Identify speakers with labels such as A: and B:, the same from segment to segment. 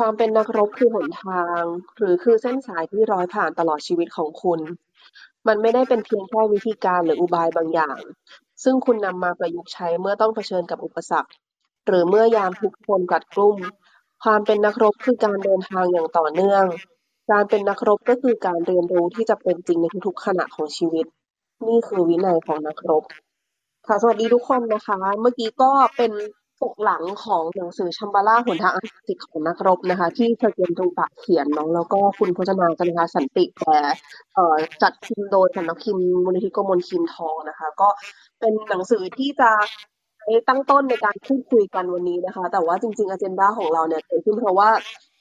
A: ความเป็นนักรบคือหนทาง หรือคือเส้นสายที่ร้อยผ่านตลอดชีวิตของคุณ มันไม่ได้เป็นเพียงแค่วิธีการหรืออุบายบางอย่าง ซึ่งคุณนำมาประยุกต์ใช้เมื่อต้องเผชิญกับอุปสรรค หรือเมื่อยามทุกคนกัดกลุ่ม ความเป็นนักรบคือการเดินทางอย่างต่อเนื่อง การเป็นนักรบก็คือการเรียนรู้ที่จะเป็นจริงในทุกๆขณะของชีวิต นี่คือวินัยของนักรบค่ะสวัสดีทุกคนนะคะ เมื่อกี้ก็เป็น ปกหลังของหนังสือชัมบาลาหนทางอันศักดิ์สิทธิ์ของนักรบนะคะ ที่เชอเกียม ตรุงปะเขียนเนาะแล้วก็คุณพจนาจันทราสันติแปลเอ่อจัดพิมพ์โดยสำนักพิมพ์มูลนิธิกมลคิมทองนะคะ ก็เป็นหนังสือที่จะใช้ตั้งต้นในการพูดคุยกันวันนี้นะคะ แต่ว่าจริงๆอ g e n d a ของเราเนี่ยเกิดขึ้นเพราะว่า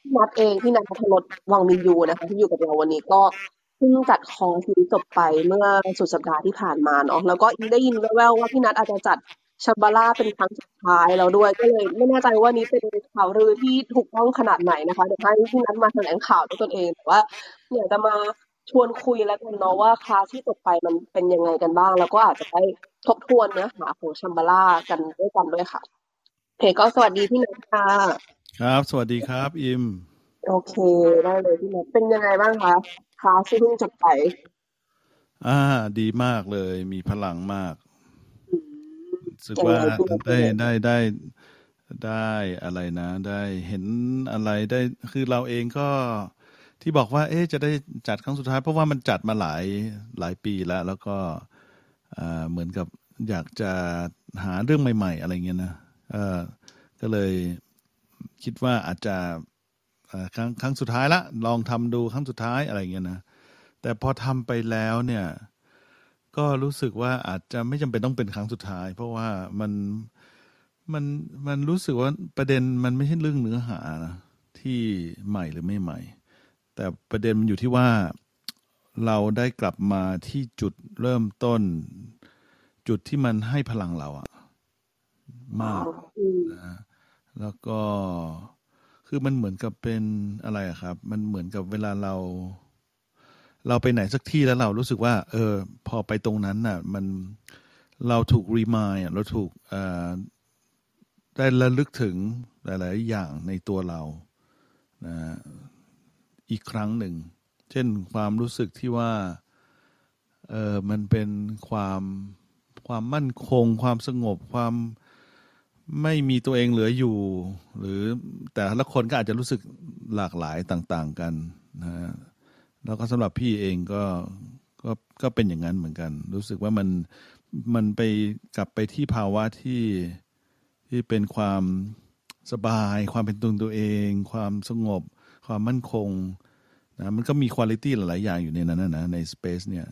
A: พี่ณัฐเองพี่ณัฐ ณัฐฬสวังวิญญูนะคะ ที่อยู่กับเราวันนี้ก็เพิ่งจัดคอร์สจบไปเมื่อสุดสัปดาห์ที่ผ่านมาเนาะแล้วก็ได้ยินแว่วๆว่าพี่นัทอาจจะจัด ชัมบาร่าเป็นครั้งสุดท้ายแล้วด้วย ก็เลยไม่แน่ใจว่านี้เป็นข่าวลือที่ถูกต้องขนาดไหนนะคะเดี๋ยวให้พี่นัทมาแถลงข่าวด้วยตนเองแต่ว่าอยากจะมาชวนคุยแล้วกันเนาะว่าคลาสที่จบไปมันเป็นยังไงกันบ้าง แล้วก็อาจจะได้ทบทวนเนื้อหาของชัมบาร่ากันด้วยกันด้วยค่ะโอเคก็สวัสดีพี่นัทค่ะ
B: ครับ สวัสดีครับ อิม
A: โอเคได้เลยพี่นัทเป็นยังไงบ้างคะคลาสที่เพิ่งจบไป
B: อ่า ดีมากเลย มีพลังมาก
A: อืม
B: รู้สึกว่าได้ได้ได้ได้อะไรนะ ได้เห็นอะไรได้คือเราเองก็ที่บอกว่า เอ๊ะจะได้จัดครั้งสุดท้าย เพราะว่ามันจัดมาหลายหลายปีแล้ว แล้วก็เหมือนกับอยากจะหาเรื่องใหม่ ๆ อะไรเงี้ยนะเออก็เลยคิดว่าอาจจะครั้งครั้งสุดท้ายละ ลองทำดูครั้งสุดท้ายอะไรเงี้ยนะแต่พอทำไปแล้วเนี่ย ก็รู้สึกว่าอาจจะไม่จำเป็นต้องเป็นครั้งสุดท้าย เพราะว่ามันมันมันรู้สึกว่าประเด็นมันไม่ใช่เรื่องเนื้อหานะที่ใหม่หรือไม่ใหม่ แต่ประเด็นมันอยู่ที่ว่าเราได้กลับมาที่จุดเริ่มต้น จุดที่มันให้พลังเราอะมาก
A: อืม
B: นะแล้วก็คือมันเหมือนกับเป็นอะไรอะครับ มันเหมือนกับเวลาเรา เราไปไหนสักที่แล้วเรารู้สึกว่า เออ พอไปตรงนั้นน่ะ มันเราถูกรีมายเราถูกได้ระลึกถึงหลาย ๆ อย่างในตัวเรานะอีกครั้งหนึ่ง เช่นความรู้สึกที่ว่าเออมันเป็นความความมั่นคง ความสงบความไม่มีตัวเองเหลืออยู่ หรือแต่ละคนก็อาจจะรู้สึกหลากหลายต่าง ๆ กันนะ แล้วก็สำหรับพี่เองก็ก็ก็เป็นอย่างนั้นเหมือนกัน รู้สึกว่ามันมันไปกลับไปที่ภาวะที่ที่เป็นความสบาย ความเป็นตัวตัวเอง ความสงบ ความมั่นคงนะมันก็มีคุณ i t y หลาย ๆ อย่างอยู่ในนั้นนะใน Space เนี่ย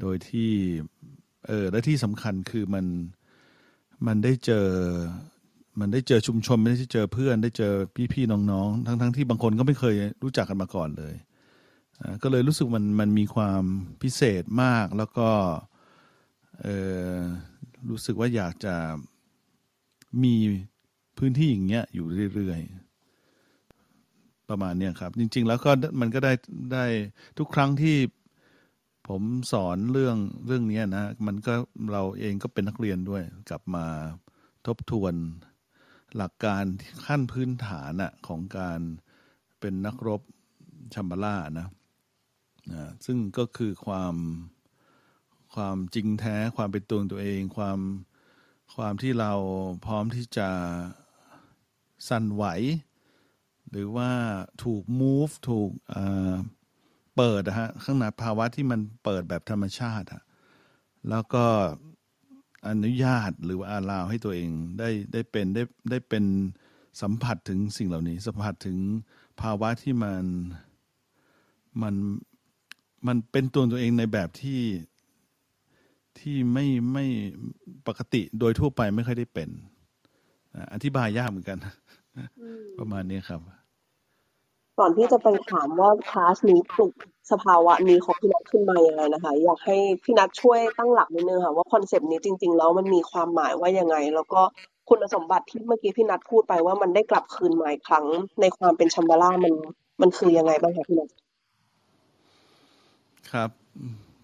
B: โดยที่เออและที่สำคัญคือมันมันได้เจอมันได้เจอชุมชน ไม่ได้เจอเพื่อน ได้เจอพี่ ๆ น้อง ๆ ทั้ง ๆ ที่บางคนก็ไม่เคยรู้จักกันมาก่อนเลย ก็เลยรู้สึกมันมันมีความพิเศษมากแล้วก็รู้สึกว่าอยากจะมีพื้นที่อย่างเงี้ยอยู่เรื่อยๆ ประมาณเนี้ยครับ จริง ๆ แล้วก็มันก็ได้ได้ทุกครั้งที่ผมสอนเรื่องเรื่องนี้นะมันก็เราเองก็เป็นนักเรียนด้วย กลับมาทบทวนหลักการขั้นพื้นฐานะของการเป็นนักรบชัมบาร่านะ อ่าซึ่งก็คือความความจริงแท้ความเป็นตัวตัวเอง ความความที่เราพร้อมที่จะสั่นไหว หรือว่าถูก move ถูกเอ่อเปิดนะฮะข้างในภาวะที่มันเปิดแบบธรรมชาติอะแล้วก็อนุญาตหรือว่าอาลาวให้ตัวเองได้ได้เป็นได้ได้เป็นสัมผัสถึงสิ่งเหล่านี้ สัมผัสถึงภาวะที่มันมัน มันเป็นตัวตัวเองในแบบที่ที่ไม่ไม่ปกติโดยทั่วไปไม่ค่อยได้เป็นอะอธิบายยากเหมือนกัน ประมาณนี้ครับ
A: ก่อนที่จะไปถามว่าคลาสนี้ปลุกสภาวะนี้ของพี่นัทขึ้นมายังไงนะคะ อยากให้พี่นัทช่วยตั้งหลักนิดนึงค่ะว่าคอนเซปต์นี้จริง ๆ แล้วมันมีความหมายว่ายังไง แล้วก็คุณสมบัติที่เมื่อกี้พี่นัทพูดไปว่ามันได้กลับคืนมาอีกครั้งในความเป็นชัมบาร่ามันมันคือยังไงบ้างคะพี่นัท
B: ครับ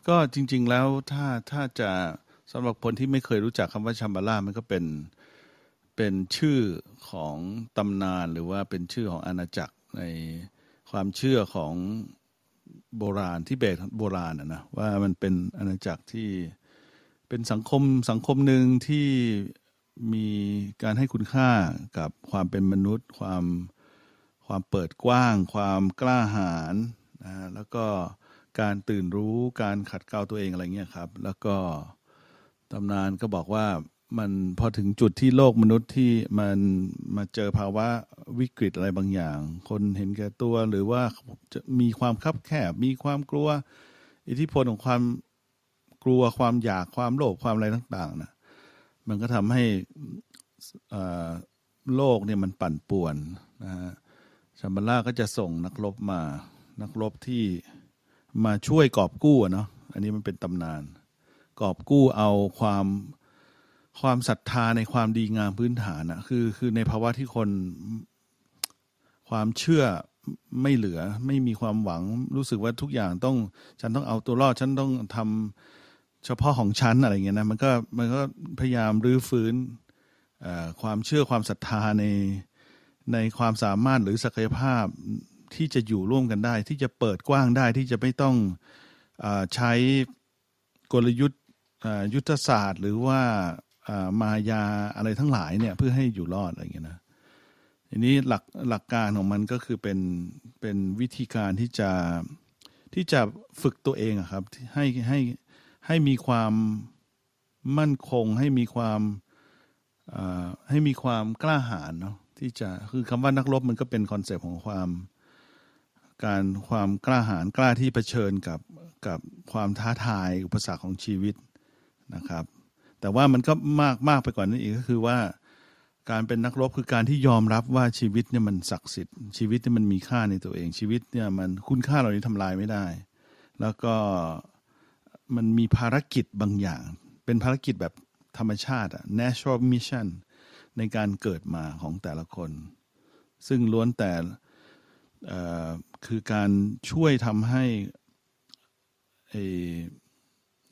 B: ก็จริง ๆ แล้วถ้าถ้าจะสำหรับคนที่ไม่เคยรู้จักคำว่าชัมบาร่ามันก็เป็นเป็นชื่อของตำนานหรือว่าเป็นชื่อของอาณาจักรในความเชื่อของโบราณที่เบตโบราณนะว่ามันเป็นอาณาจักรที่เป็นสังคมสังคมหนึ่งที่มีการให้คุณค่ากับความเป็นมนุษย์ ความความเปิดกว้าง ความกล้าหาญนะแล้วก็ การตื่นรู้การขัดเกลาตัวเองอะไรเงี้ยครับ แล้วก็ตำนานก็บอกว่ามันพอถึงจุดที่โลกมนุษย์ที่มันมาเจอภาวะวิกฤตอะไรบางอย่าง คนเห็นแก่ตัวหรือว่าจะมีความคับแคบมีความกลัว อิทธิพลของความกลัวความอยากความโลภความอะไรต่างๆนะมันก็ทำให้โลกเนี่ยมันปั่นป่วนนะฮะชัมบาร่าก็จะส่งนักรบมา นักรบที่ มาช่วยกอบกู้เนาะอันนี้มันเป็นตำนาน กอบกู้เอาความความศรัทธาในความดีงามพื้นฐานอะคือคือในภาวะที่คนความเชื่อไม่เหลือไม่มีความหวังรู้สึกว่าทุกอย่างต้อง ฉันต้องเอาตัวรอด ฉันต้องทำเฉพาะของฉันอะไรเงี้ยนะมันก็มันก็พยายามรื้อฟื้นความเชื่อความศรัทธาในในความสามารถหรือศักยภาพ ที่จะอยู่ร่วมกันได้ ที่จะเปิดกว้างได้ที่จะไม่ต้องอใช้กลยุทธ์ยุทธศาสตร์ หรือว่ามายาอะไรทั้งหลายเนี่ยเพื่อให้อยู่รอดอะไรเงี้ยนะทีนี้หลักหลักการของมันก็คือเป็นเป็นวิธีการที่จะที่จะฝึกตัวเองอะครับให้ให้ให้มีความมั่นคง ให้มีความให้มีความกล้าหาญเนาะที่จะคือคำว่านักรบมันก็เป็นคอนเซปต์ของความ การความกล้าหาญกล้าที่เผชิญกับกับความท้าทายอุปสรรคของชีวิตนะครับ แต่ว่ามันก็มากมากไปกว่านั้นอีกก็คือว่า การเป็นนักรบคือการที่ยอมรับว่าชีวิตเนี่ยมันศักดิ์สิทธิ์ชีวิตเนี่ยมันมีค่าในตัวเองชีวิตเนี่ยมันคุณค่าเหล่านี้ทำลายไม่ได้ แล้วก็มันมีภารกิจบางอย่าง เป็นภารกิจแบบธรรมชาติอะ natural mission ในการเกิดมาของแต่ละคน ซึ่งล้วนแต่ คือการช่วยทำให้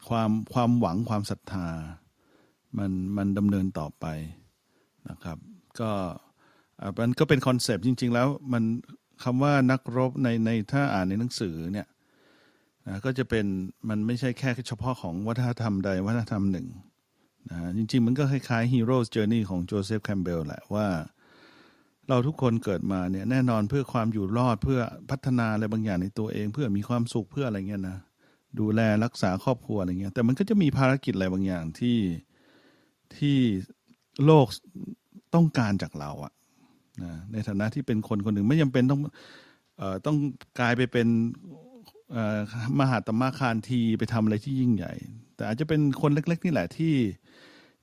B: ความความหวังความศรัทธา มันมันดำเนินต่อไปนะครับ ก็มันก็เป็น concept จริง ๆ แล้วมันคำว่านักรบในในถ้าอ่านในหนังสือเนี่ยนะก็จะเป็นมันไม่ใช่แค่เฉพาะของวัฒนธรรมใดวัฒนธรรมหนึ่งนะจริง ๆ มันก็คล้ายๆ Hero's Journey ของโจเซฟแคมเบลแหละว่า เราทุกคนเกิดมาเนี่ยแน่นอนเพื่อความอยู่รอดเพื่อพัฒนาอะไรบางอย่างในตัวเอง เพื่อมีความสุขเพื่ออะไรเงี้ยนะดูแลรักษาครอบครัวอะไรเงี้ยแต่มันก็จะมีภารกิจอะไรบางอย่างที่ที่โลกต้องการจากเราอะนะในฐานะที่เป็นคนคนหนึ่งไม่จาเป็นต้องเอ่อต้องกลายไปเป็นมหาตมะคารทีไปทำอะไรที่ยิ่งใหญ่ แต่อาจจะเป็นคนเล็ก ๆ นี่แหละที่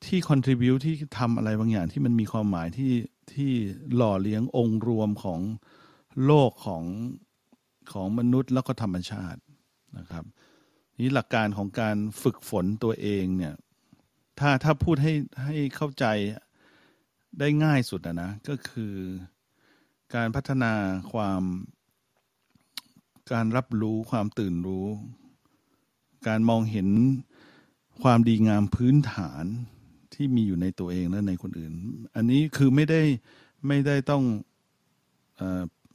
B: ที่ contribu ที่ทำอะไรบางอย่างที่มันมีความหมายที่ ที่หล่อเลี้ยงองค์รวมของโลกของของมนุษย์แล้วก็ธรรมชาตินะครับ นี่หลักการของการฝึกฝนตัวเองเนี่ยถ้าถ้าพูดให้ให้เข้าใจได้ง่ายสุดนะก็คือการพัฒนาความการรับรู้ความตื่นรู้ การมองเห็นความดีงามพื้นฐาน ที่มีอยู่ในตัวเองและในคนอื่น อันนี้คือไม่ได้ไม่ได้ต้องเอ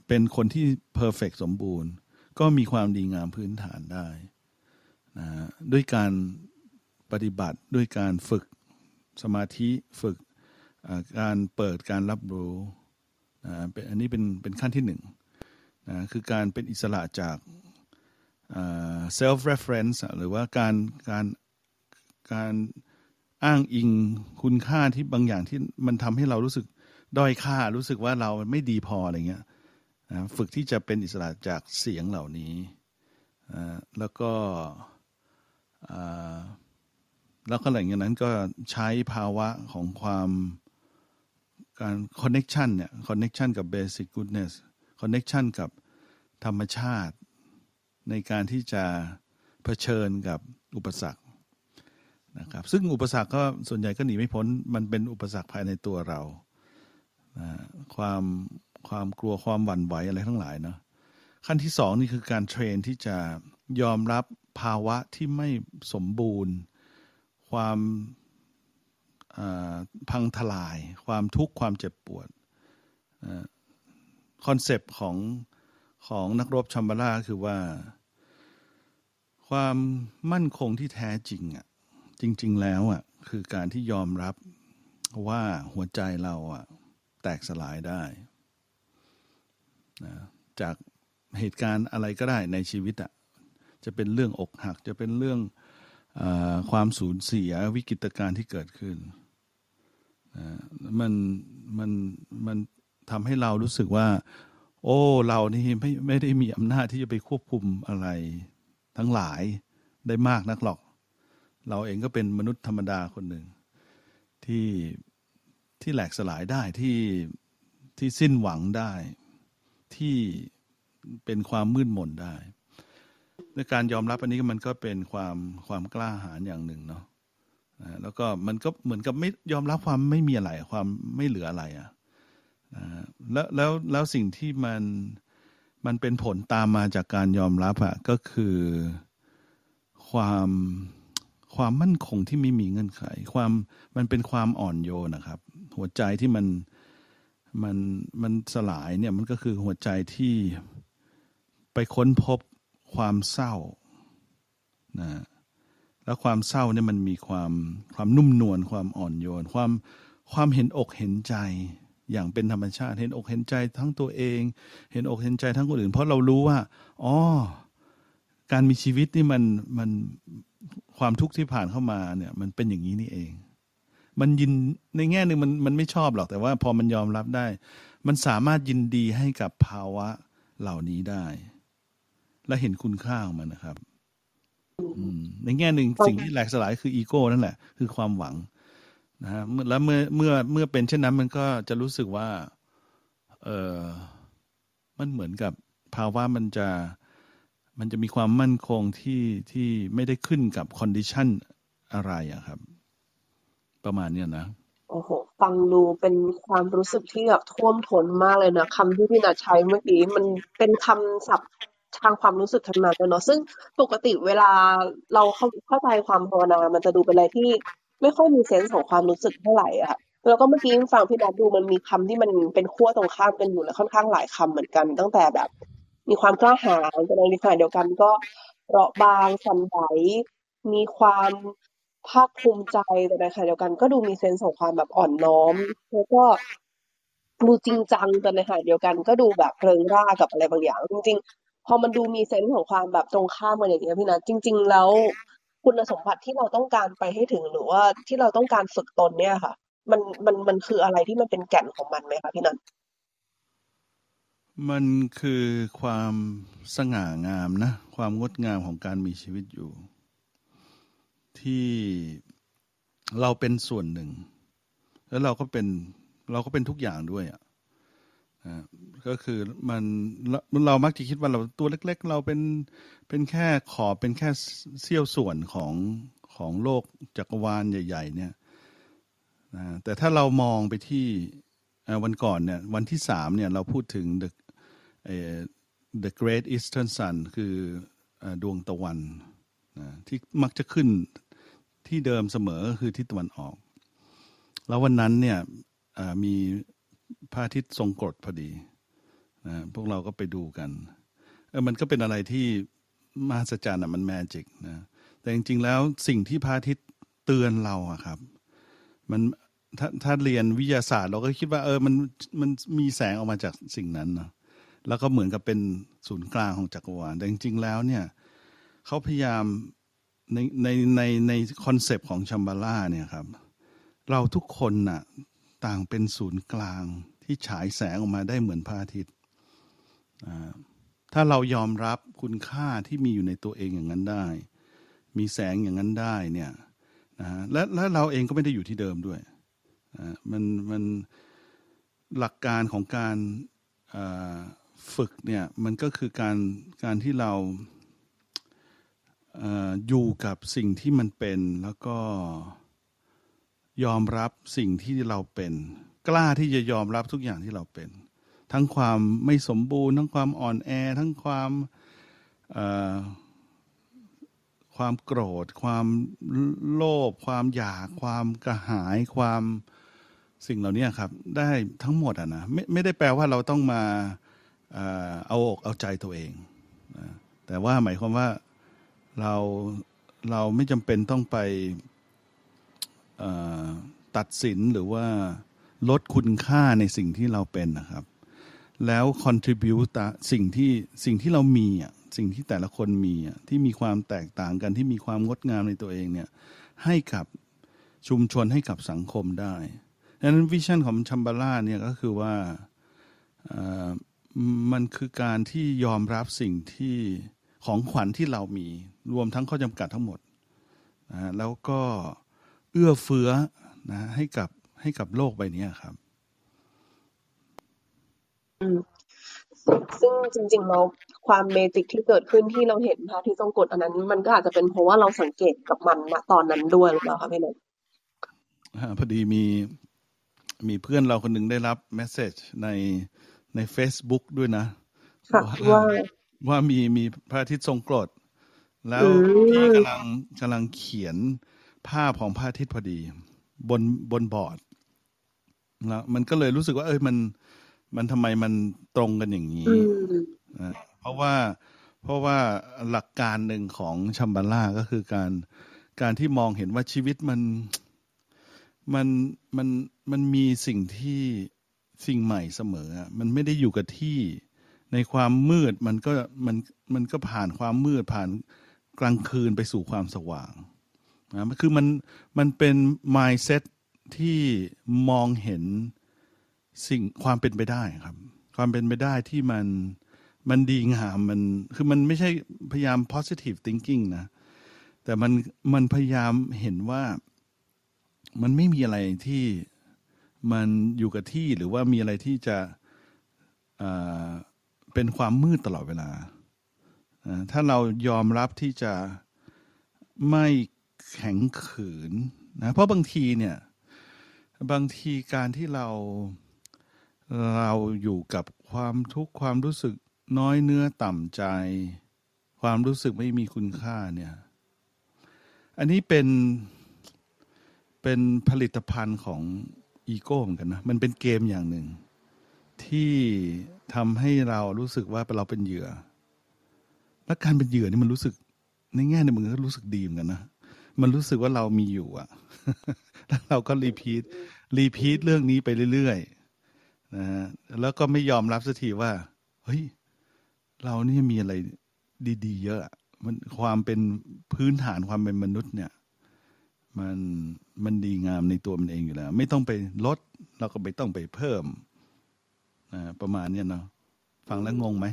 B: เป็นคนที่เพอร์เฟกสมบูรณ์ ก็มีความดีงามพื้นฐานได้นะด้วยการปฏิบัติด้วยการฝึกสมาธิฝึกการเปิดการรับรู้นะเป็นอันนี้เป็นเป็นขั้นที่หนึ่งนะคือการเป็นอิสระจาก self reference หรือว่าการการการ อ้างอิงคุณค่าที่บางอย่างที่มันทำให้เรารู้สึกด้อยค่ารู้สึกว่าเราไม่ดีพออะไรเงี้ยนะฝึกที่จะเป็นอิสระจากเสียงเหล่านี้นะแล้วก็แล้วก็หลังจากนั้นก็ใช้ภาวะของความการคอนเน็ชันเนี่ยคอนเน็ชันกับเบสิ c กูดเนสคอนเน็ชันกับธรรมชาติ ในการที่จะเผชิญกับอุปสรรค นะครับซึ่งอุปสรรคก็ส่วนใหญ่ก็หนีไม่พ้น มันเป็นอุปสรรคภายในตัวเรานะความความกลัวความหวั่นไหวอะไรทั้งหลายเนาะขั้นที่สองนี่คือการเทรนที่จะยอมรับภาวะที่ไม่สมบูรณ์ ความพังทลาย ความทุกข์ความเจ็บปวดconcept ของของนักรบชัมบาลาคือว่า ความมั่นคงที่แท้จริงอะ จริง ๆ แล้วอะคือการที่ยอมรับว่าหัวใจเราอะแตกสลายได้นะจากเหตุการณ์อะไรก็ได้ในชีวิตอะจะเป็นเรื่องอกหัก จะเป็นเรื่องอความสูญเสียวิกฤตการณ์ที่เกิดขึ้นนะมันมันมันทำให้เรารู้สึกว่า โอ้ เรานี่ไม่ไม่ได้มีอำนาจที่จะไปควบคุมอะไรทั้งหลายได้มากนักหรอก เราเองก็เป็นมนุษย์ธรรมดาคนหนึ่ง ที่ที่แหลกสลายได้ที่ที่สิ้นหวังได้ ที่เป็นความมืดมนได้ในการยอมรับอันนี้มันก็เป็นความความกล้าหาญอย่างหนึ่งเนาะแล้วก็มันก็เหมือนกับไม่ยอมรับความไม่มีอะไร ความไม่เหลืออะไรอะ่ะแล้วแล้วแล้วสิ่งที่มันมันเป็นผลตามมาจากการยอมรับอะก็คือความ ความมั่นคงที่ไม่มีเงื่อนไข ความมันเป็นความอ่อนโยนนะครับ หัวใจที่มันมันมันสลายเนี่ยมันก็คือหัวใจที่ไปค้นพบความเศร้านะแล้วความเศร้าเนี่ยมันมีความความนุ่มนวลความอ่อนโยน ความความเห็นอกเห็นใจอย่างเป็นธรรมชาติเห็นอกเห็นใจทั้งตัวเอง เห็นอกเห็นใจทั้งคนอื่น เพราะเรารู้ว่าอ๋อการมีชีวิตนี่มันมัน ความทุกข์ที่ผ่านเข้ามาเนี่ย มันเป็นอย่างนี้นี่เอง มันยินในแง่หนึ่งมันมันไม่ชอบหรอกแต่ว่าพอมันยอมรับได้ มันสามารถยินดีให้กับภาวะเหล่านี้ได้ และเห็นคุณค่าของมันนะครับในแง่หนึ่งสิ่งที่แหลกสลายคืออีโก้นั่นแหละ คือความหวังนะฮะแล้วเมื่อเมื่อเมื่อเป็นเช่นนั้นมันก็จะรู้สึกว่า เออมันเหมือนกับภาวะมันจะ มันจะมีความมั่นคงที่ที่ไม่ได้ขึ้นกับ condition อะไรอะครับ ประมาณเนี้ยนะ
A: โอ้โห ฟังดูเป็นความรู้สึกที่แบบท่วมท้นมากเลยนะคำที่พี่นาใช้เมื่อกี้มันเป็นคำศัพท์ทางความรู้สึกทั้งนั้นเลยเนาะซึ่งปกติเวลาเราเข้าเข้าใจความภาวนา มันจะดูเป็นอะไรที่ไม่ค่อยมีเซนส์ของความรู้สึกเท่าไหร่อะค่ะแล้วก็เมื่อกี้ฟังพี่นัดดูมันมีคำที่มันเป็นขั้วตรงข้ามกันอยู่และค่อนข้างหลายคำเหมือนกัน ตั้งแต่แบบ มีความกล้าหาญแต่ในขณะเดียวกันก็เปราะบางสั่นไหวมีความภาคภูมิใจแต่ในขณะเดียวกัน ก็ดูมีเซนส์ของความแบบอ่อนน้อมแล้วก็ดูจริงจังแต่ในขณะเดียวกัน ก็ดูแบบเริงร่ากับอะไรบางอย่าง จริง ๆ พอมันดูมีเซนส์ของความแบบตรงข้ามกันอย่างเงี้ยพี่นัทจริง ๆ แล้วคุณสมบัติที่เราต้องการไปให้ถึงหรือว่าที่เราต้องการฝึกตนเนี่ยค่ะ มันมันมันคืออะไรที่มันเป็นแก่นของมันไหมคะพี่นัน
B: มันคือความสง่างามนะ ความงดงามของการมีชีวิตอยู่ ที่เราเป็นส่วนหนึ่ง แล้วเราก็เป็นเราก็เป็นทุกอย่างด้วยอะก็คือมันเรามักจะคิดว่าเราตัวเล็ก ๆ เราเป็นเป็นแค่ขอเป็นแค่เสี้ยวส่วนของของโลกจักรวาลใหญ่ ๆ เนี่ยแต่ถ้าเรามองไปที่วันก่อนเนี่ยวันที่สามเนี่ยเราพูดถึง the the great eastern sun คือดวงตะวันนะที่มักจะขึ้นที่เดิมเสมอคือทิศตะวันออก แล้ววันนั้นเนี่ยมีพระอาทิตย์ทรงกรดพอดีนะพวกเราก็ไปดูกันเออมันก็เป็นอะไรที่มหัศจรรย์อะมันแมจิกนะแต่จริงๆแล้วสิ่งที่พระอาทิตย์เตือนเราอะครับ มันถ้าถ้าเรียนวิทยาศาสตร์ เราก็คิดว่าเออมันมันมีแสงออกมาจากสิ่งนั้นเนาะ แล้วก็เหมือนกับเป็นศูนย์กลางของจักรวาลแต่จริง ๆ แล้วเนี่ยเขาพยายามในในในใน concept ของชัมบาลาเนี่ยครับ เราทุกคนน่ะต่างเป็นศูนย์กลางที่ฉายแสงออกมาได้เหมือนพระอาทิตย์ถ้าเรายอมรับคุณค่าที่มีอยู่ในตัวเองอย่างนั้นได้ มีแสงอย่างนั้นได้เนี่ยนะและและเราเองก็ไม่ได้อยู่ที่เดิมด้วยมันมันหลักการของการ ฝึกเนี่ยมันก็คือการการที่เราอยู่กับสิ่งที่มันเป็นแล้วก็ยอมรับสิ่งที่เราเป็น กล้าที่จะยอมรับทุกอย่างที่เราเป็น ทั้งความไม่สมบูรณ์ ทั้งความอ่อนแอ ทั้งความความโกรธ ความโลภความอยาก ความกระหายความสิ่งเหล่านี้ครับ ได้ทั้งหมดอะนะไม่ไม่ได้แปลว่าเราต้องมา เอาอกเอาใจตัวเองแต่ว่าหมายความว่าเราเราไม่จำเป็นต้องไปตัดสินหรือว่าลดคุณค่าในสิ่งที่เราเป็นนะครับ แล้ว contribute สิ่งที่สิ่งที่เรามีอะสิ่งที่แต่ละคนมีอะที่มีความแตกต่างกันที่มีความงดงามในตัวเองเนี่ยให้กับชุมชนให้กับสังคมได้ดังนั้นวิชั่นของชัมบาร่าเนี่ยก็คือว่า มันคือการที่ยอมรับสิ่งที่ของขวัญที่เรามี รวมทั้งข้อจำกัดทั้งหมดนะแล้วก็เอื้อเฟื้อนะให้กับให้กับโลกใบนี้ครับ
A: ซึ่งจริงๆเราความเมจิกที่เกิดขึ้นที่เราเห็นพระที่ทรงกดอันนั้น มันก็อาจจะเป็นเพราะว่าเราสังเกตกับมันณตอนนั้นด้วยหรือเปล่าคะพี่นนท์
B: พอดีมีมีเพื่อนเราคนหนึ่งได้รับเมสเซจใน ใน Facebook ด้วยนะ
A: ว่า
B: ว่ามีมีพระอาทิตย์ทรงกรดแล้วพี่กำลังกำลังเขียนภาพของพระอาทิตย์พอดี บนบนบอร์ดแล้วมันก็เลยรู้สึกว่า เอ้ยมัน มันทำไมมันตรงกันอย่างนี้นะเพราะว่าเพราะว่าหลักการหนึ่งของชัมบาร่าก็คือการการที่มองเห็นว่าชีวิตมันมันมันมันมีสิ่งที่ สิ่งใหม่เสมอ มันไม่ได้อยู่กับที่ ในความมืดมันก็มันมันก็ผ่านความมืดผ่านกลางคืนไปสู่ความสว่างนะคือมันมันเป็น mindset ที่มองเห็นสิ่งความเป็นไปได้ครับ ความเป็นไปได้ที่มันมันดีงามมันคือมันไม่ใช่พยายาม positive thinking นะ แต่มันมันพยายามเห็นว่ามันไม่มีอะไรที่ มันอยู่กับที่หรือว่ามีอะไรที่จะเป็นความมืดตลอดเวลา ถ้าเรายอมรับที่จะไม่แข็งขืนนะเพราะบางทีเนี่ยบางทีการที่เราเราอยู่กับความทุกข์ความรู้สึกน้อยเนื้อต่ำใจ ความรู้สึกไม่มีคุณค่าเนี่ย อันนี้เป็นเป็นผลิตภัณฑ์ของ อีโก้เหมือนกันนะมันเป็นเกมอย่างหนึ่ง ที่ทำให้เรารู้สึกว่าเราเป็นเหยื่อ และการเป็นเหยื่อนี่มันรู้สึกในแง่ในมึงก็รู้สึกดีเหมือนกันนะมันรู้สึกว่าเรามีอยู่อะแล้วเราก็ repeat repeat เรื่องนี้ไปเรื่อยๆนะฮะแล้วก็ไม่ยอมรับสักทีว่า เฮ้ย เรานี่มีอะไรดี ๆ เยอะ มันความเป็นพื้นฐานความเป็นมนุษย์เนี่ย มันมันดีงามในตัวมันเองอยู่แล้ว ไม่ต้องไปลดเราก็ไม่ต้องไปเพิ่มนะประมาณเนี้ยเนาะฟังแล้วงงไหม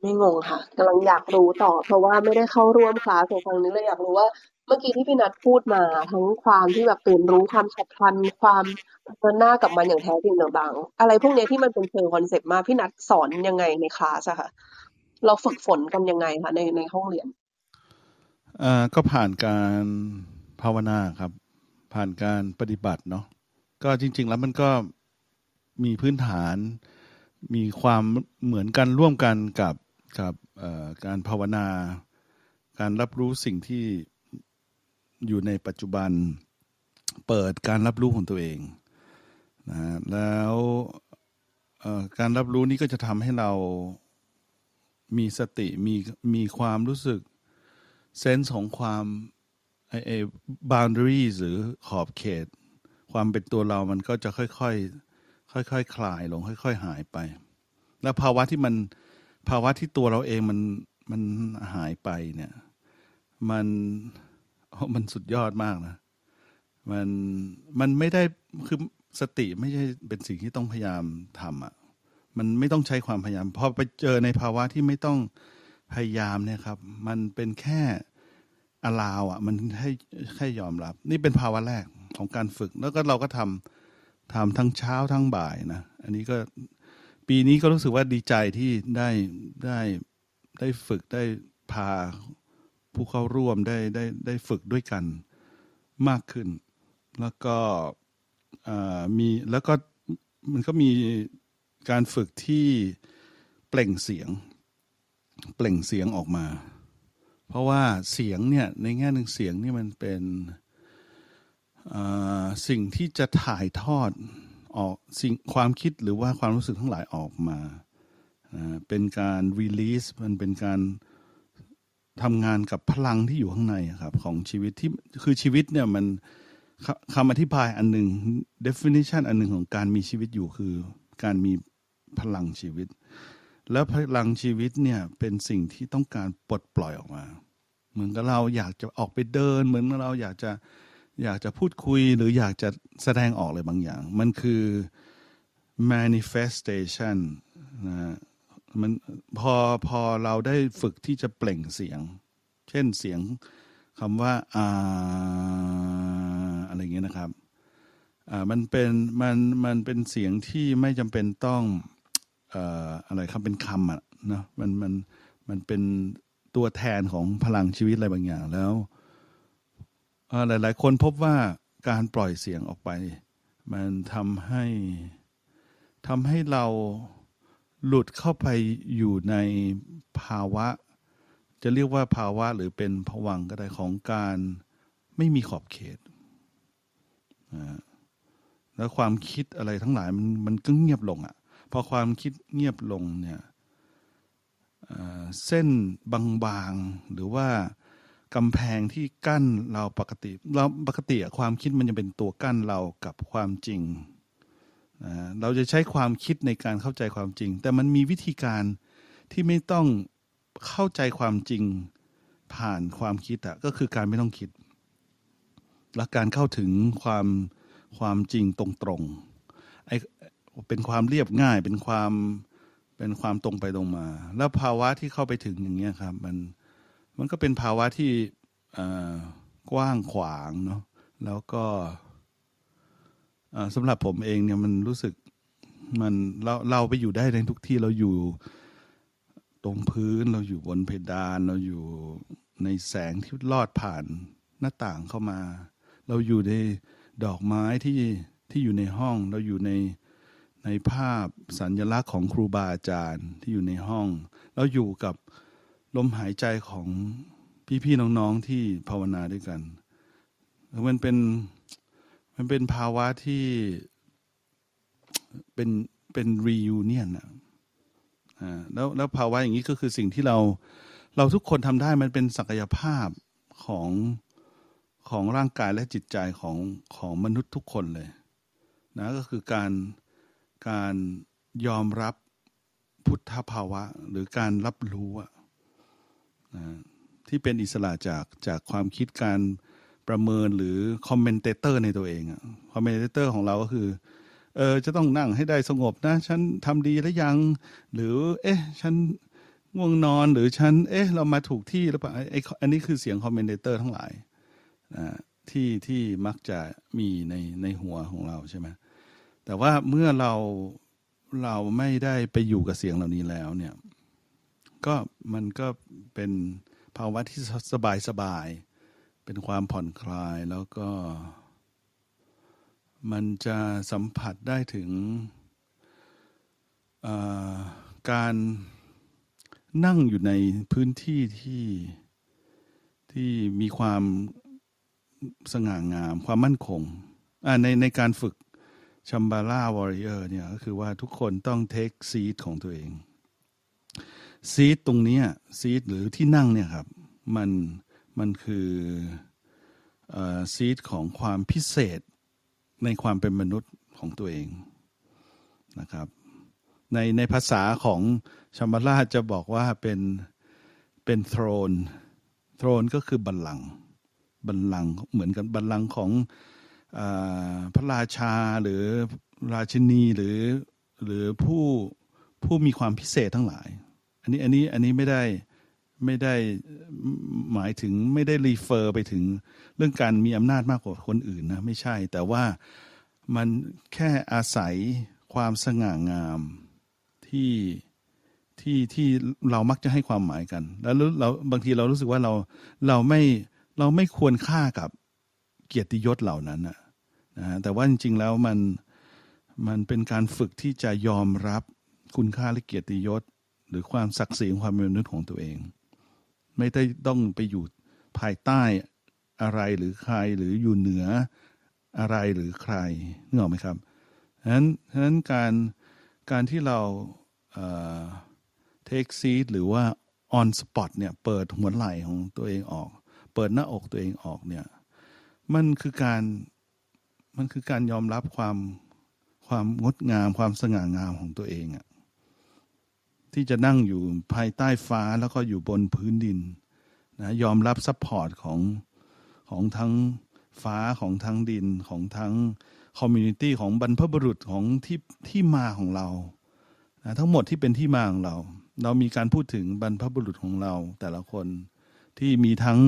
A: ไม่งงค่ะกำลังอยากรู้ต่อ เพราะว่าไม่ได้เข้าร่วมครั้งนี้เลยอยากรู้ว่า เมื่อกี้ที่พี่ณัฐพูดมา ทั้งความที่แบบตื่นรู้ความฉับพลันความเดินหน้ากับมันอย่างแท้จริงต่างๆอะไรพวกนี้ที่มันเป็นเชิง concept มาพี่ณัฐสอนยังไงในคลาสอะค่ะ เราฝึกฝนกันยังไงคะในในห้องเรียน
B: อ่าก็ผ่านการ ภาวนาครับ ผ่านการปฏิบัติเนาะก็จริง ๆ แล้วมันก็มีพื้นฐาน มีความเหมือนกันร่วมกันกับกับการภาวนา การรับรู้สิ่งที่อยู่ในปัจจุบันเปิดการรับรู้ของตัวเองนะแล้วการรับรู้นี้ก็จะทำให้เรามีสติมีมีความรู้สึกเซนส์ของความ ไอ้ไอ boundaries หรือขอบเขต ความเป็นตัวเรามันก็จะค่อยๆค่อยๆคคลายลงค่อย ๆ หายไป แล้วภาวะที่มันภาวะที่ตัวเราเองมันมันหายไปเนี่ย มันมันสุดยอดมากนะมันมันไม่ได้คือสติไม่ใช่เป็นสิ่งที่ต้องพยายามทำอะ่ะมันไม่ต้องใช้ความพยายามพอไปเจอในภาวะที่ไม่ต้องพยายามเนี่ยครับ มันเป็นแค่ อลาวอะ มันให้แค่ยอมรับ นี่เป็นภาวะแรกของการฝึก แล้วก็เราก็ทำทำทั้งเช้าทั้งบ่ายนะ อันนี้ก็ปีนี้ก็รู้สึกว่าดีใจที่ได้ได้ได้ฝึกได้พาผู้เข้าร่วมได้ได้ได้ฝึกด้วยกันมากขึ้น แล้วก็มีแล้วก็มันก็มีการฝึกที่เปล่งเสียง เปล่งเสียงออกมา เพราะว่าเสียงเนี่ยในแง่หนึ่งเสียงนี่มันเป็นสิ่งที่จะถ่ายทอดออกสิ่งความคิดหรือว่าความรู้สึกทั้งหลายออกมาเป็นการ release มันเป็นการทำงานกับพลังที่อยู่ข้างในครับของชีวิตที่คือชีวิตเนี่ยมันคำอธิบายอันหนึ่ง definition อันหนึ่งของการมีชีวิตอยู่คือ การมีพลังชีวิต แล้วพลังชีวิตเนี่ยเป็นสิ่งที่ต้องการปลดปล่อยออกมา เหมือนกับเราอยากจะออกไปเดิน เหมือนเราอยากจะอยากจะพูดคุยหรืออยากจะแสดงออกอะไรบางอย่าง มันคือ manifestation นะมันพอพอเราได้ฝึกที่จะเปล่งเสียง เช่นเสียงคำว่าอ่าอะไรเงี้ยนะครับอ่ามันเป็นมันมันเป็นเสียงที่ไม่จำเป็นต้อง อะไรครับเป็นคำอะนะมันมันมันเป็นตัวแทนของพลังชีวิตอะไรบางอย่างแล้วหลาย ๆ คนพบว่าการปล่อยเสียงออกไป มันทำให้ทำให้เราหลุดเข้าไปอยู่ในภาวะ จะเรียกว่าภาวะหรือเป็นผวังก็ได้ของการไม่มีขอบเขต แล้วความคิดอะไรทั้งหลายมันมันก็เงียบลงอะ่ะ พอความคิดเงียบลงเนี่ยเส้นบางๆหรือว่ากำแพงที่กั้นเราปกติเราปกติความคิดมันจะเป็นตัวกั้นเรากับความจริงเราจะใช้ความคิดในการเข้าใจความจริง แต่มันมีวิธีการที่ไม่ต้องเข้าใจความจริงผ่านความคิดอะก็คือการไม่ต้องคิด และการเข้าถึงความความจริงตรงๆไอ เป็นความเรียบง่าย เป็นความเป็นความตรงไปตรงมา แล้วภาวะที่เข้าไปถึงอย่างเงี้ยครับ มันมันก็เป็นภาวะที่กว้างขวางเนาะแล้วก็สำหรับผมเองเนี่ยมันรู้สึกมันเราเราไปอยู่ได้ในทุกที่เราอยู่ตรงพื้นเราอยู่บนเพดาน เราอยู่ในแสงที่ลอดผ่านหน้าต่างเข้ามา เราอยู่ในดอกไม้ที่ที่อยู่ในห้อง เราอยู่ใน ในภาพสัญลักษณ์ของครูบาอาจารย์ที่อยู่ในห้องเราอยู่กับลมหายใจของพี่ๆน้องๆที่ภาวนาด้วยกันมันเป็นมันเป็นภาวะที่เป็นเป็นรีวิเนียนอะแล้วแล้วภาวะอย่างนี้ก็คือสิ่งที่เราเราทุกคนทำได้มันเป็นศักยภาพของของร่างกายและจิตใจของของมนุษย์ทุกคนเลยนะก็คือการ การยอมรับพุทธภาวะ หรือการรับรู้นะที่เป็นอิสระจากจากความคิดการประเมินหรือ commentator ในตัวเองอะ commentator ของเราก็คือเออจะต้องนั่งให้ได้สงบนะ ฉันทำดีแล้วยัง หรือ เอ๊ะ ฉันง่วงนอนหรือฉัน เอ๊ะ เรามาถูกที่หรือเปล่าไอ้อันนี้คือเสียง commentator ทั้งหลายนะที่ที่มักจะมีในในหัวของเราใช่ไหม แต่ว่าเมื่อเราเราไม่ได้ไปอยู่กับเสียงเหล่านี้แล้วเนี่ยก็มันก็เป็นภาวะที่สบายสบาย เป็นความผ่อนคลายแล้วก็ มันจะสัมผัสได้ถึงการนั่งอยู่ในพื้นที่ที่ที่มีความสง่างาม ความมั่นคงในในการฝึก ชัมบาร่าวอริเออร์เนี่ยก็คือว่าทุกคนต้องเทคซีดของตัวเองซีดตรงนี้ซีดหรือที่นั่งเนี่ยครับมันมันคือซีดของความพิเศษในความเป็นมนุษย์ของตัวเองนะครับ ในในภาษาของชัมบาราจะบอกว่าเป็นเป็นโทรนโทรนก็คือบัลลังก์บัลลังก์เหมือนกับบัลลังก์ของ พระราชาหรือราชินีหรือหรือผู้ผู้มีความพิเศษทั้งหลาย อันนี้อันนี้อันนี้ไม่ได้ไม่ได้หมายถึงไม่ได้รีเฟอร์ไปถึงเรื่องการมีอำนาจมากกว่าคนอื่นนะไม่ใช่ แต่ว่ามันแค่อาศัยความสง่างามที่ที่ที่เรามักจะให้ความหมายกัน แล้วเราบางทีเรารู้สึกว่าเราเราไม่เราไม่ควรค่ากับ เกียรติยศเหล่านั้นนะแต่ว่าจริง ๆ แล้วมันมันเป็นการฝึกที่จะยอมรับคุณค่าและเกียรติยศ หรือความศักดิ์ศรีของความเป็นมนุษย์ของตัวเอง ไม่ได้ต้องไปอยู่ภายใต้อะไรหรือใครหรืออยู่เหนืออะไรหรือใครนึกออกไหมครับฉะนั้นฉะนั้นการการที่เราเท take seat หรือว่า on spot เนี่ยเปิดหัวไหล่ของตัวเองออก เปิดหน้าอกตัวเองออกเนี่ย มันคือการมันคือการยอมรับความความงดงามความสง่างามของตัวเองอะที่จะนั่งอยู่ภายใต้ฟ้าแล้วก็อยู่บนพื้นดินนะยอมรับ support ของของทั้งฟ้าของทั้งดินของทั้ง community ของบรรพบุรุษของที่ที่มาของเรานะทั้งหมดที่เป็นที่มาของเรา เรามีการพูดถึงบรรพบุรุษของเราแต่ละคนที่มีทั้ง